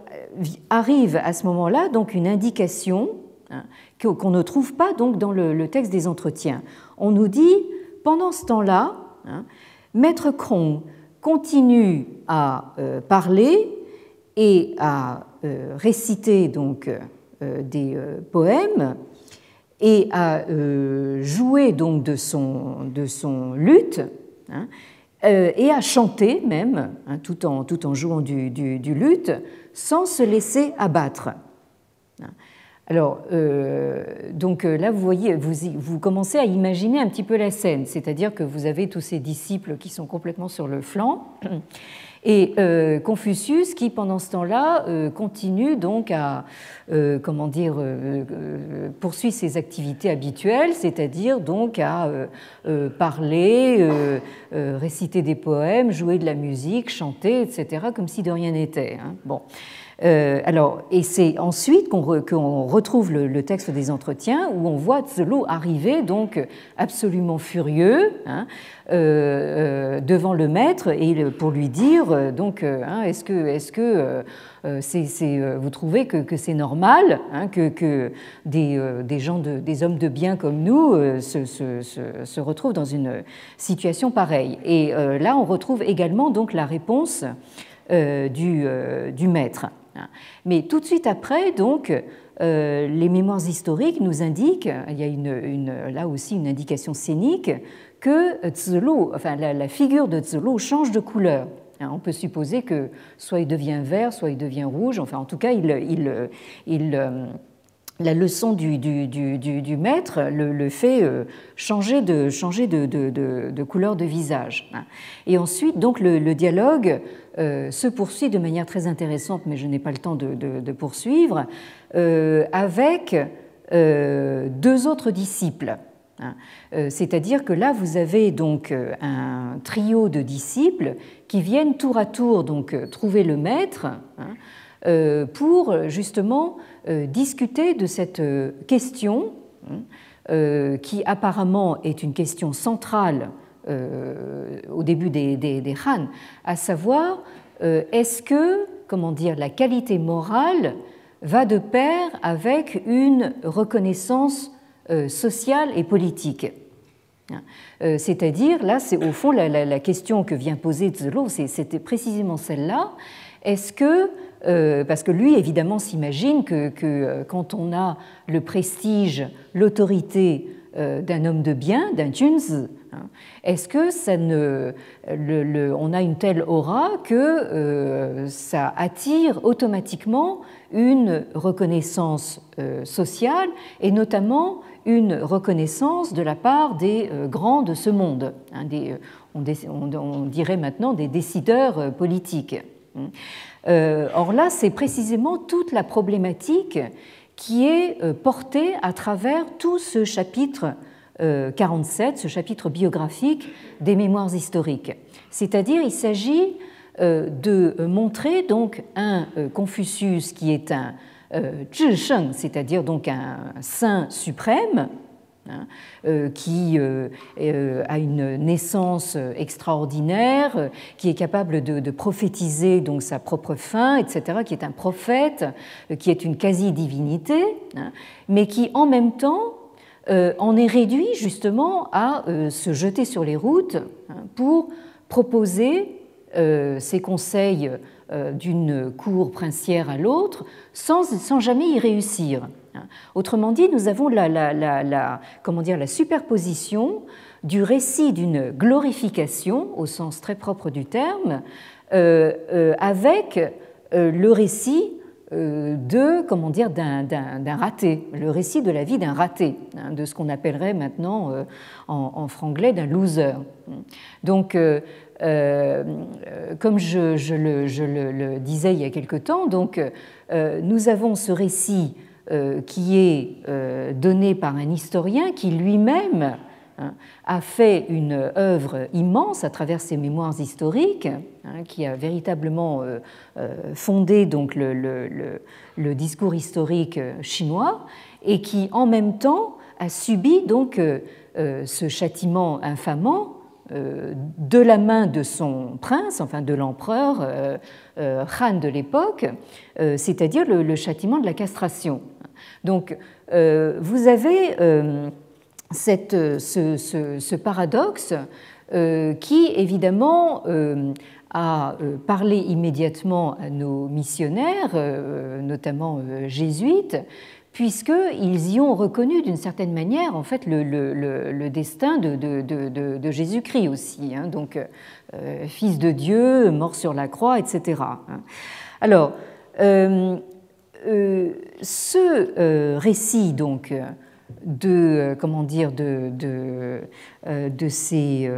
arrive à ce moment-là donc une indication hein, qu'on ne trouve pas donc dans le, texte des entretiens. On nous dit pendant ce temps-là, hein, Maître Cron continue à euh, parler et à euh, réciter donc euh, des euh, poèmes et à jouer donc de son, de son luth hein, et à chanter même, hein, tout, en, tout en jouant du, du, du luth, sans se laisser abattre. Alors, donc là, vous voyez, vous, commencez à imaginer un petit peu la scène, c'est-à-dire que vous avez tous ces disciples qui sont complètement sur le flanc, <clears throat> et euh, Confucius, qui pendant ce temps-là euh, continue donc à, euh, comment dire, poursuit ses activités habituelles, c'est-à-dire donc à parler, réciter des poèmes, jouer de la musique, chanter, etc., comme si de rien n'était. Hein. Bon. Euh, alors, et c'est ensuite qu'on retrouve le, texte des entretiens où on voit Tzelo arriver, donc absolument furieux, hein, euh, euh, devant le maître et pour lui dire donc, hein, est-ce que, est -ce que vous trouvez que, c'est normal hein, que, des, gens des hommes de bien comme nous se, se, retrouvent dans une situation pareille? Et là, on retrouve également donc la réponse du, du maître. Hein. Mais tout de suite après, donc, euh, les mémoires historiques nous indiquent, il y a là aussi une indication scénique, que enfin, la, figure de Zulu change de couleur. Hein. On peut supposer que soit il devient vert, soit il devient rouge, enfin en tout cas, il, il, il euh, la leçon du, du, du, maître le, fait euh, changer, de, changer de, de, couleur de visage. Hein. Et ensuite, donc, le, dialogue euh, se poursuit de manière très intéressante, mais je n'ai pas le temps de, poursuivre, euh, avec deux autres disciples. Hein. C'est-à-dire que là, vous avez donc un trio de disciples qui viennent tour à tour donc trouver le maître hein, pour justement discuter de cette euh, question hein, euh, qui apparemment est une question centrale au début des, des, Han, à savoir est-ce que comment dire, la qualité morale va de pair avec une reconnaissance sociale et politique. Hein. C'est-à-dire, là, c'est au fond la, question que vient poser Zelo, c'était précisément celle-là. Est-ce que euh, parce que lui, évidemment, s'imagine que, euh, quand on a le prestige, l'autorité d'un homme de bien, d'un junzi. Hein. Est-ce que ça ne, on a une telle aura que ça attire automatiquement une reconnaissance sociale et notamment une reconnaissance de la part des grands de ce monde, hein, on, dirait maintenant des décideurs politiques. Or là, c'est précisément toute la problématique qui est euh, porté à travers tout ce chapitre 47, euh, ce chapitre biographique des mémoires historiques. C'est-à-dire, il s'agit euh, de montrer donc un Confucius qui est un Zhisheng, c'est-à-dire donc un saint suprême, Hein, euh, qui euh, euh, a une naissance extraordinaire, qui est capable de, prophétiser donc sa propre fin, etc., qui est un prophète, qui est une quasi-divinité, hein, mais qui en même temps en est réduit justement à se jeter sur les routes hein, pour proposer ses conseils d'une cour princière à l'autre sans, sans jamais y réussir. Autrement dit, nous avons la, comment dire, la superposition du récit d'une glorification, au sens très propre du terme, euh, euh, avec euh, le récit de comment dire d'un raté, le récit de la vie d'un raté, hein, de ce qu'on appellerait maintenant en, franglais d'un loser. Donc, comme je, le, disais il y a quelque temps, donc nous avons ce récit qui est euh, donné par un historien qui lui-même hein, a fait une œuvre immense à travers ses mémoires historiques, hein, qui a véritablement euh, fondé donc le, discours historique chinois, et qui en même temps a subi donc ce châtiment infamant de la main de son prince, enfin de l'empereur Han de l'époque, c'est-à-dire le, châtiment de la castration. Donc, euh, vous avez euh, ce, paradoxe euh, qui, évidemment, a parlé immédiatement à nos missionnaires, notamment jésuites, puisqu'ils y ont reconnu d'une certaine manière en fait le, destin de, Jésus-Christ aussi, hein. donc fils de Dieu, mort sur la croix, etc. Hein. Alors, euh, ce euh, récit donc de euh, comment dire de, de, ces,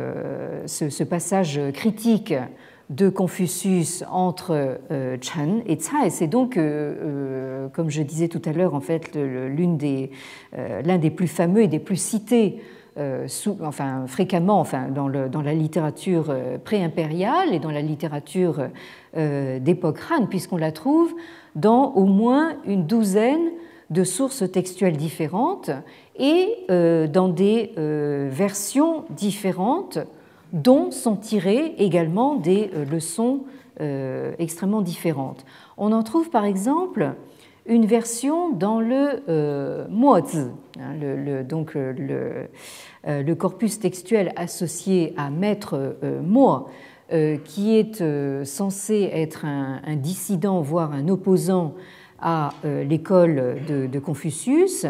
ce, passage critique de Confucius entre Chen et Tsai. C'est donc, comme je disais tout à l'heure, en fait, des, l'un des plus fameux et des plus cités enfin, fréquemment enfin, dans, le, dans la littérature pré-impériale et dans la littérature d'époque Han, puisqu'on la trouve dans au moins une douzaine de sources textuelles différentes et euh, dans des euh, versions différentes dont sont tirées également des euh, leçons extrêmement différentes. On en trouve par exemple une version dans le euh, hein, le, donc le, le, corpus textuel associé à maître Mo, euh, qui est euh, censé être un, dissident, voire un opposant à euh, l'école de, Confucius,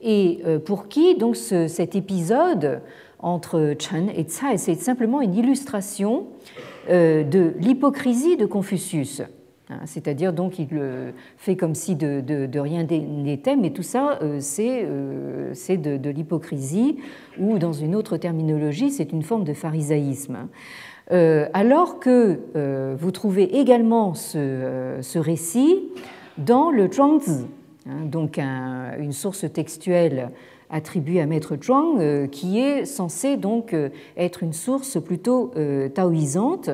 et pour qui donc cet épisode entre Chen et Tsai, c'est simplement une illustration de l'hypocrisie de Confucius. Hein, c'est-à-dire donc il fait comme si de, rien n'était, mais tout ça c'est de, de l'hypocrisie ou dans une autre terminologie c'est une forme de pharisaïsme. Euh, alors que euh, vous trouvez également ce, euh, récit dans le Zhuangzi, hein, donc une source textuelle attribuée à Maître Zhuang, qui est censée donc être une source plutôt taoïsante,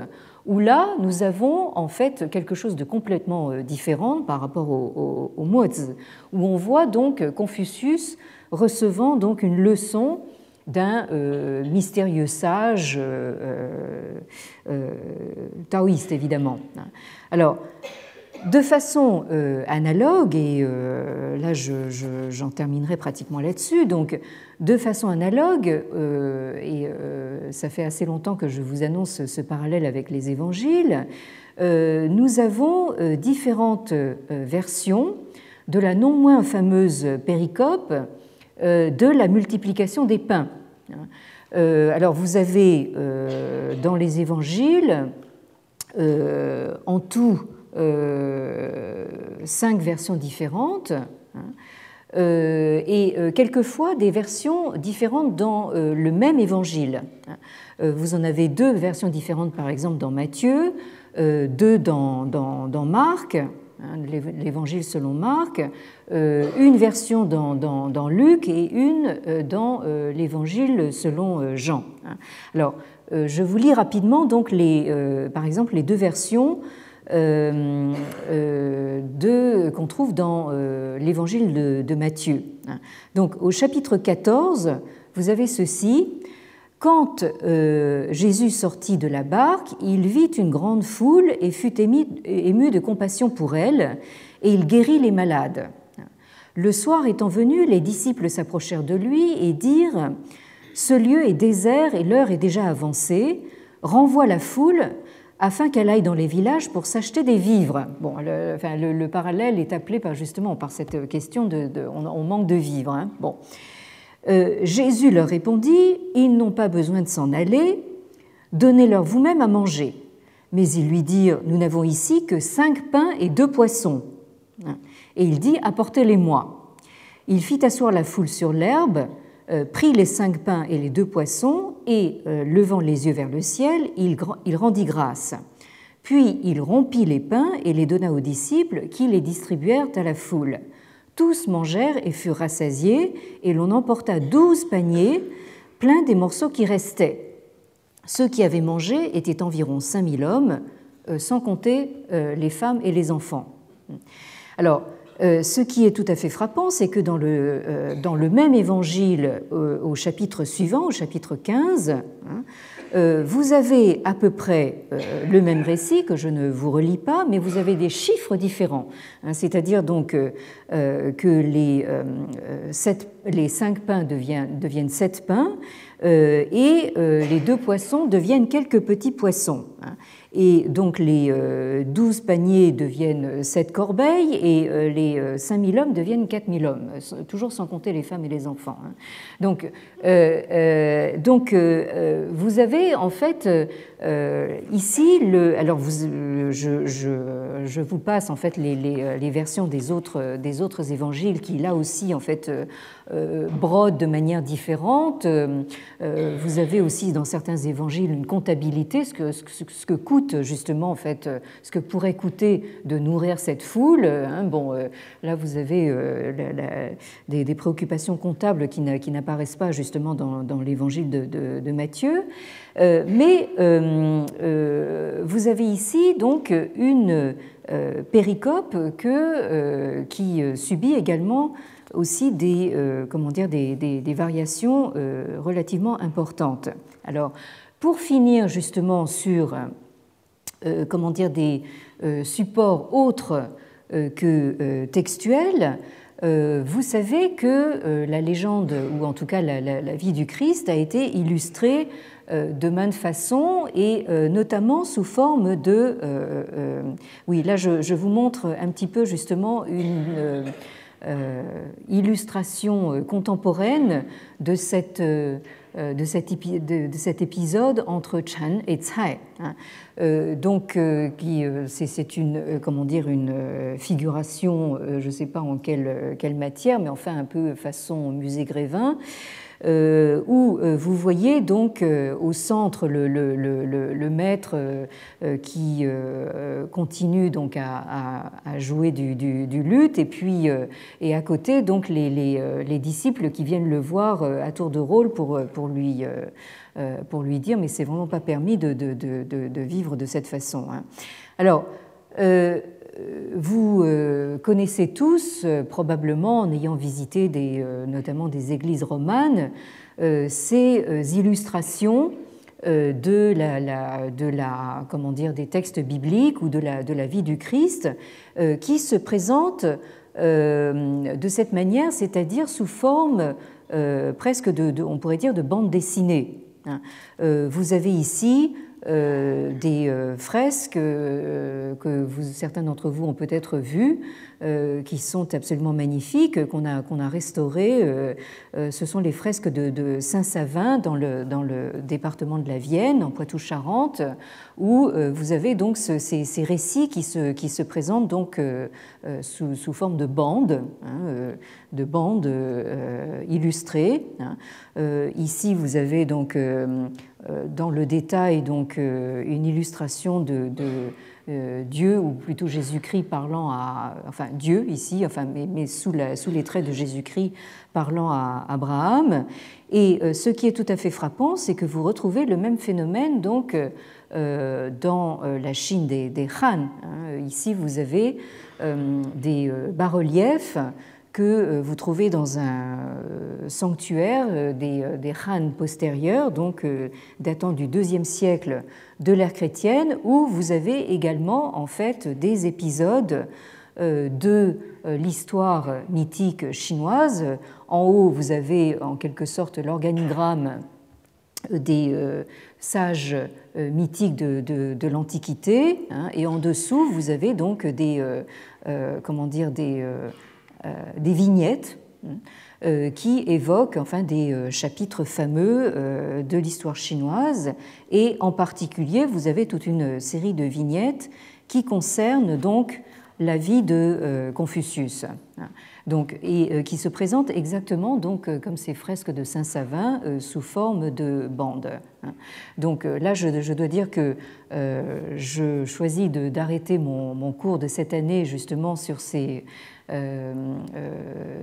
où là nous avons en fait quelque chose de complètement différent par rapport au, au, où on voit donc Confucius recevant donc une leçon d'un euh, mystérieux sage euh, euh, taoïste, évidemment. Alors, de façon analogue, et là j'en terminerai pratiquement là-dessus, donc de façon analogue, et ça fait assez longtemps que je vous annonce ce parallèle avec les évangiles, nous avons différentes versions de la non moins fameuse péricope de la multiplication des pains. Alors vous avez dans les évangiles en tout cinq versions différentes. Hein, euh, et euh, quelquefois des versions différentes dans euh, le même évangile. Vous en avez deux versions différentes, par exemple, dans Matthieu, deux dans, dans, Marc, hein, l'évangile selon Marc, une version dans, dans, Luc et une dans l'évangile selon Jean. Hein. Alors, je vous lis rapidement donc les, par exemple les deux versions euh, euh, qu'on trouve dans euh, l'évangile de, Matthieu. Donc au chapitre 14, vous avez ceci. Quand Jésus sortit de la barque, il vit une grande foule et fut ému, ému de compassion pour elle, et il guérit les malades. Le soir étant venu, les disciples s'approchèrent de lui et dirent Ce lieu est désert et l'heure est déjà avancée. Renvoie la foule afin qu'elle aille dans les villages pour s'acheter des vivres. Bon, le, enfin, le, parallèle est appelé par, justement par cette question de, on, manque de vivres. Hein. Bon. Euh, Jésus leur répondit Ils n'ont pas besoin de s'en aller, donnez-leur vous-même à manger. Mais ils lui dirent Nous n'avons ici que cinq pains et deux poissons. Et il dit Apportez-les-moi. Il fit asseoir la foule sur l'herbe prit les cinq pains et les deux poissons et, euh, levant les yeux vers le ciel, il, rendit grâce. Puis il rompit les pains et les donna aux disciples qui les distribuèrent à la foule. Tous mangèrent et furent rassasiés, et l'on emporta douze paniers pleins des morceaux qui restaient. Ceux qui avaient mangé étaient environ cinq mille hommes, euh, sans compter les femmes et les enfants. Alors, euh, ce qui est tout à fait frappant, c'est que dans le, euh, dans le, même évangile, euh, au chapitre suivant, au chapitre 15, hein, vous avez à peu près le même récit que je ne vous relis pas, mais vous avez des chiffres différents. Hein, c'est-à-dire donc que les, cinq pains deviennent, deviennent sept pains et les deux poissons deviennent quelques petits poissons. Hein. Et donc les 12 euh, paniers deviennent 7 corbeilles et euh, les 5000 euh, hommes deviennent 4000 hommes, toujours sans compter les femmes et les enfants. Hein. Donc, donc vous avez en fait ici, le, alors je, je, je, vous passe en fait les, les, les, versions des autres, des autres évangiles qui là aussi en fait brodent de manière différente. Vous avez aussi dans certains évangiles une comptabilité, ce que, coûte justement en fait euh, ce que pourrait coûter de nourrir cette foule. Hein. Bon, euh, là vous avez euh, des, préoccupations comptables qui n'apparaissent pas justement dans, l'évangile de, Matthieu. Mais vous avez ici donc une péricope qui subit également aussi des, comment dire, des, variations relativement importantes. Alors, pour finir justement sur euh, comment dire, des euh, supports autres euh, que textuels, vous savez que la légende, ou en tout cas la, vie du Christ, a été illustrée de maintes façons et notamment sous forme de... oui, là je, vous montre un petit peu justement une illustration contemporaine de cette euh, de cet, épisode entre Chan et Tsai. Hein. Euh, donc, euh, c'est une, dire, une figuration, je ne sais pas en quelle, quelle, matière, mais enfin un peu façon musée Grévin. Euh, où euh, vous voyez donc euh, au centre le, maître qui continue donc à, jouer du, luth et puis et à côté donc les, disciples qui viennent le voir à tour de rôle pour, pour lui pour lui dire mais c'est vraiment pas permis de, vivre de cette façon. Hein. Alors, vous euh, connaissez tous, euh, probablement en ayant visité euh, notamment des églises romanes, ces illustrations de la, comment dire, des textes bibliques ou de la, de la vie du Christ qui se présentent de cette manière, c'est-à-dire sous forme presque de, on pourrait dire, de bande dessinée. Hein. Vous avez ici des fresques que vous, certains d'entre vous ont peut-être vues, qui sont absolument magnifiques, qu'on a, restaurées. ce sont les fresques de, Saint-Savin dans le, département de la Vienne, en Poitou-Charentes, où vous avez donc ces, récits qui se, présentent donc sous, forme de bandes, hein, de bandes illustrées. Hein. ici, vous avez donc euh, dans le détail donc euh, une illustration de, euh, Dieu ou plutôt Jésus-Christ parlant à enfin Dieu ici enfin mais, sous, sous, les traits de Jésus-Christ parlant à Abraham et ce qui est tout à fait frappant c'est que vous retrouvez le même phénomène donc dans la Chine des, des Han. Hein. Ici vous avez des bas-reliefs que euh, vous trouvez dans un euh, sanctuaire euh, des, Han postérieurs, donc datant du deuxième siècle de l'ère chrétienne, où vous avez également en fait des épisodes de l'histoire mythique chinoise. En haut, vous avez en quelque sorte l'organigramme des sages mythiques de, l'Antiquité, hein, et en dessous, vous avez donc des, comment dire, des des vignettes hein, euh, qui évoquent enfin des euh, chapitres fameux de l'histoire chinoise et en particulier vous avez toute une série de vignettes qui concernent donc la vie de Confucius. Hein. Donc, et qui se présentent exactement donc, comme ces fresques de Saint-Savin sous forme de bandes. Hein. Donc là, je, dois dire que je choisis d'arrêter mon, cours de cette année justement sur ces euh, euh,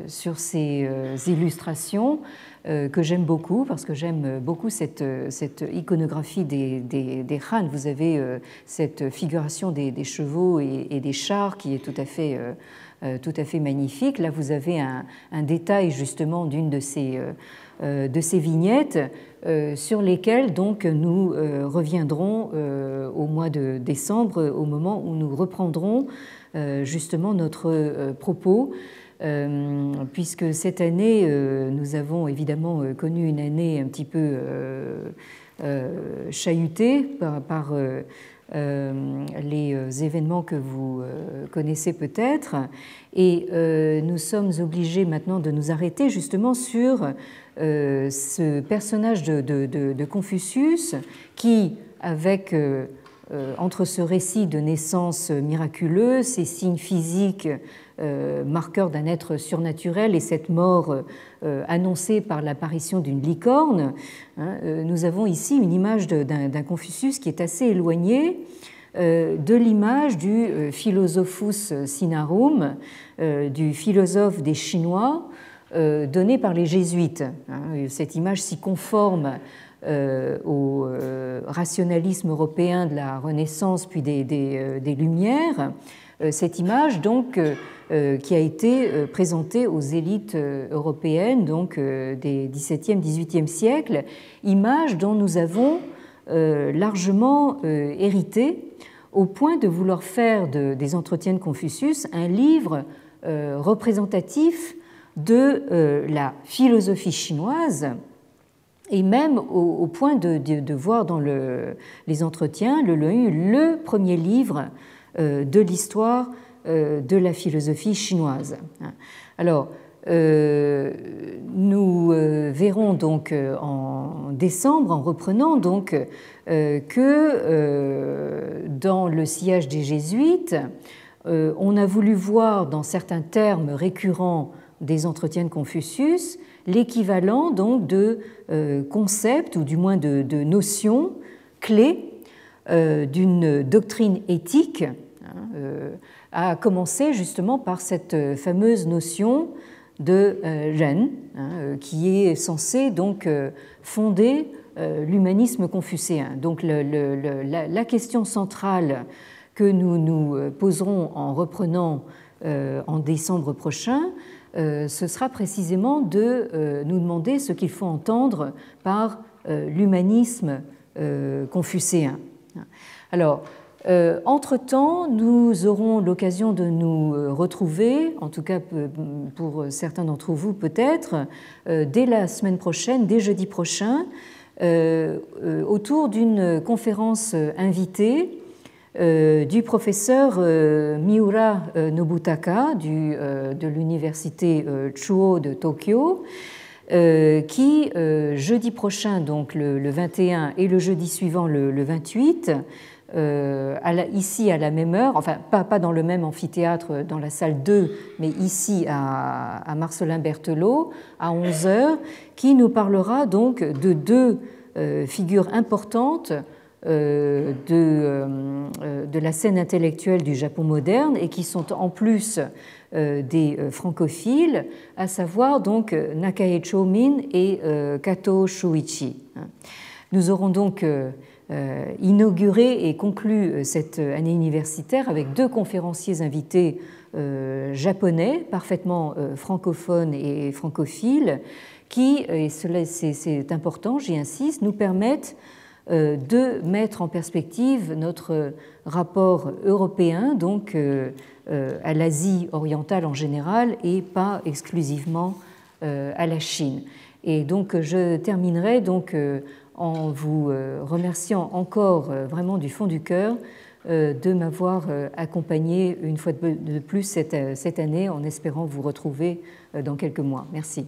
sur ces euh, illustrations que j'aime beaucoup parce que j'aime beaucoup cette, iconographie des, des. Vous avez cette figuration des, chevaux et, des chars qui est tout à fait tout à fait magnifique. Là, vous avez un, détail justement d'une de ces, vignettes sur lesquelles donc nous reviendrons au mois de décembre, au moment où nous reprendrons euh, justement notre euh, propos, euh, puisque cette année, nous avons évidemment connu une année un petit peu chahutée par, les événements que vous connaissez peut-être. Et nous sommes obligés maintenant de nous arrêter justement sur ce personnage de Confucius qui, avec euh, entre ce récit de naissance miraculeuse, ces signes physiques euh, marqueurs d'un être surnaturel et cette mort euh, annoncée par l'apparition d'une licorne, hein, nous avons ici une image d'un Confucius qui est assez éloignée de l'image du Philosophus Sinarum, du philosophe des Chinois, donné par les jésuites. Hein. Cette image si conforme euh, au euh, rationalisme européen de la Renaissance puis des, euh, Lumières, cette image donc qui a été présentée aux élites européennes donc des XVIIe, XVIIIe siècles, image dont nous avons largement hérité au point de vouloir faire des entretiens de Confucius un livre représentatif de la philosophie chinoise et même au, point de, voir dans le, les entretiens le, le, premier livre euh, de l'histoire euh, de la philosophie chinoise. Alors, euh, nous verrons donc en décembre, en reprenant donc, que dans le sillage des jésuites, on a voulu voir dans certains termes récurrents des entretiens de Confucius l'équivalent donc de euh, concepts ou du moins de, notions clés euh, d'une doctrine éthique, hein, euh, à commencer justement par cette fameuse notion de Ren, hein, qui est censée donc fonder l'humanisme confucéen. Donc la, question centrale que nous nous poserons en reprenant en décembre prochain, ce sera précisément de euh, nous demander ce qu'il faut entendre par euh, l'humanisme confucéen. Alors, entre-temps, nous aurons l'occasion de nous retrouver, en tout cas pour certains d'entre vous peut-être, dès la semaine prochaine, dès jeudi prochain, autour d'une conférence invitée du professeur Miura Nobutaka du, de l'université Chuo de Tokyo, qui jeudi prochain, donc le, 21 et le jeudi suivant le 28, euh, ici à la même heure, enfin pas, pas, dans le même amphithéâtre dans la salle 2, mais ici à, Marcelin Berthelot à 11h, qui nous parlera donc de deux euh, figures importantes euh, de, de, la scène intellectuelle du Japon moderne et qui sont en plus des francophiles, à savoir donc Nakae Chomin et Kato Shuichi. Nous aurons donc euh, inauguré et conclu euh, cette année universitaire avec deux conférenciers invités euh, japonais, parfaitement francophones et francophiles, qui, et c'est important, j'y insiste, nous permettent de mettre en perspective notre rapport européen, donc à l'Asie orientale en général et pas exclusivement à la Chine. Et donc je terminerai donc en vous euh, remerciant encore euh, vraiment du fond du cœur euh, de m'avoir accompagné une fois de plus cette année en espérant vous retrouver dans quelques mois. Merci.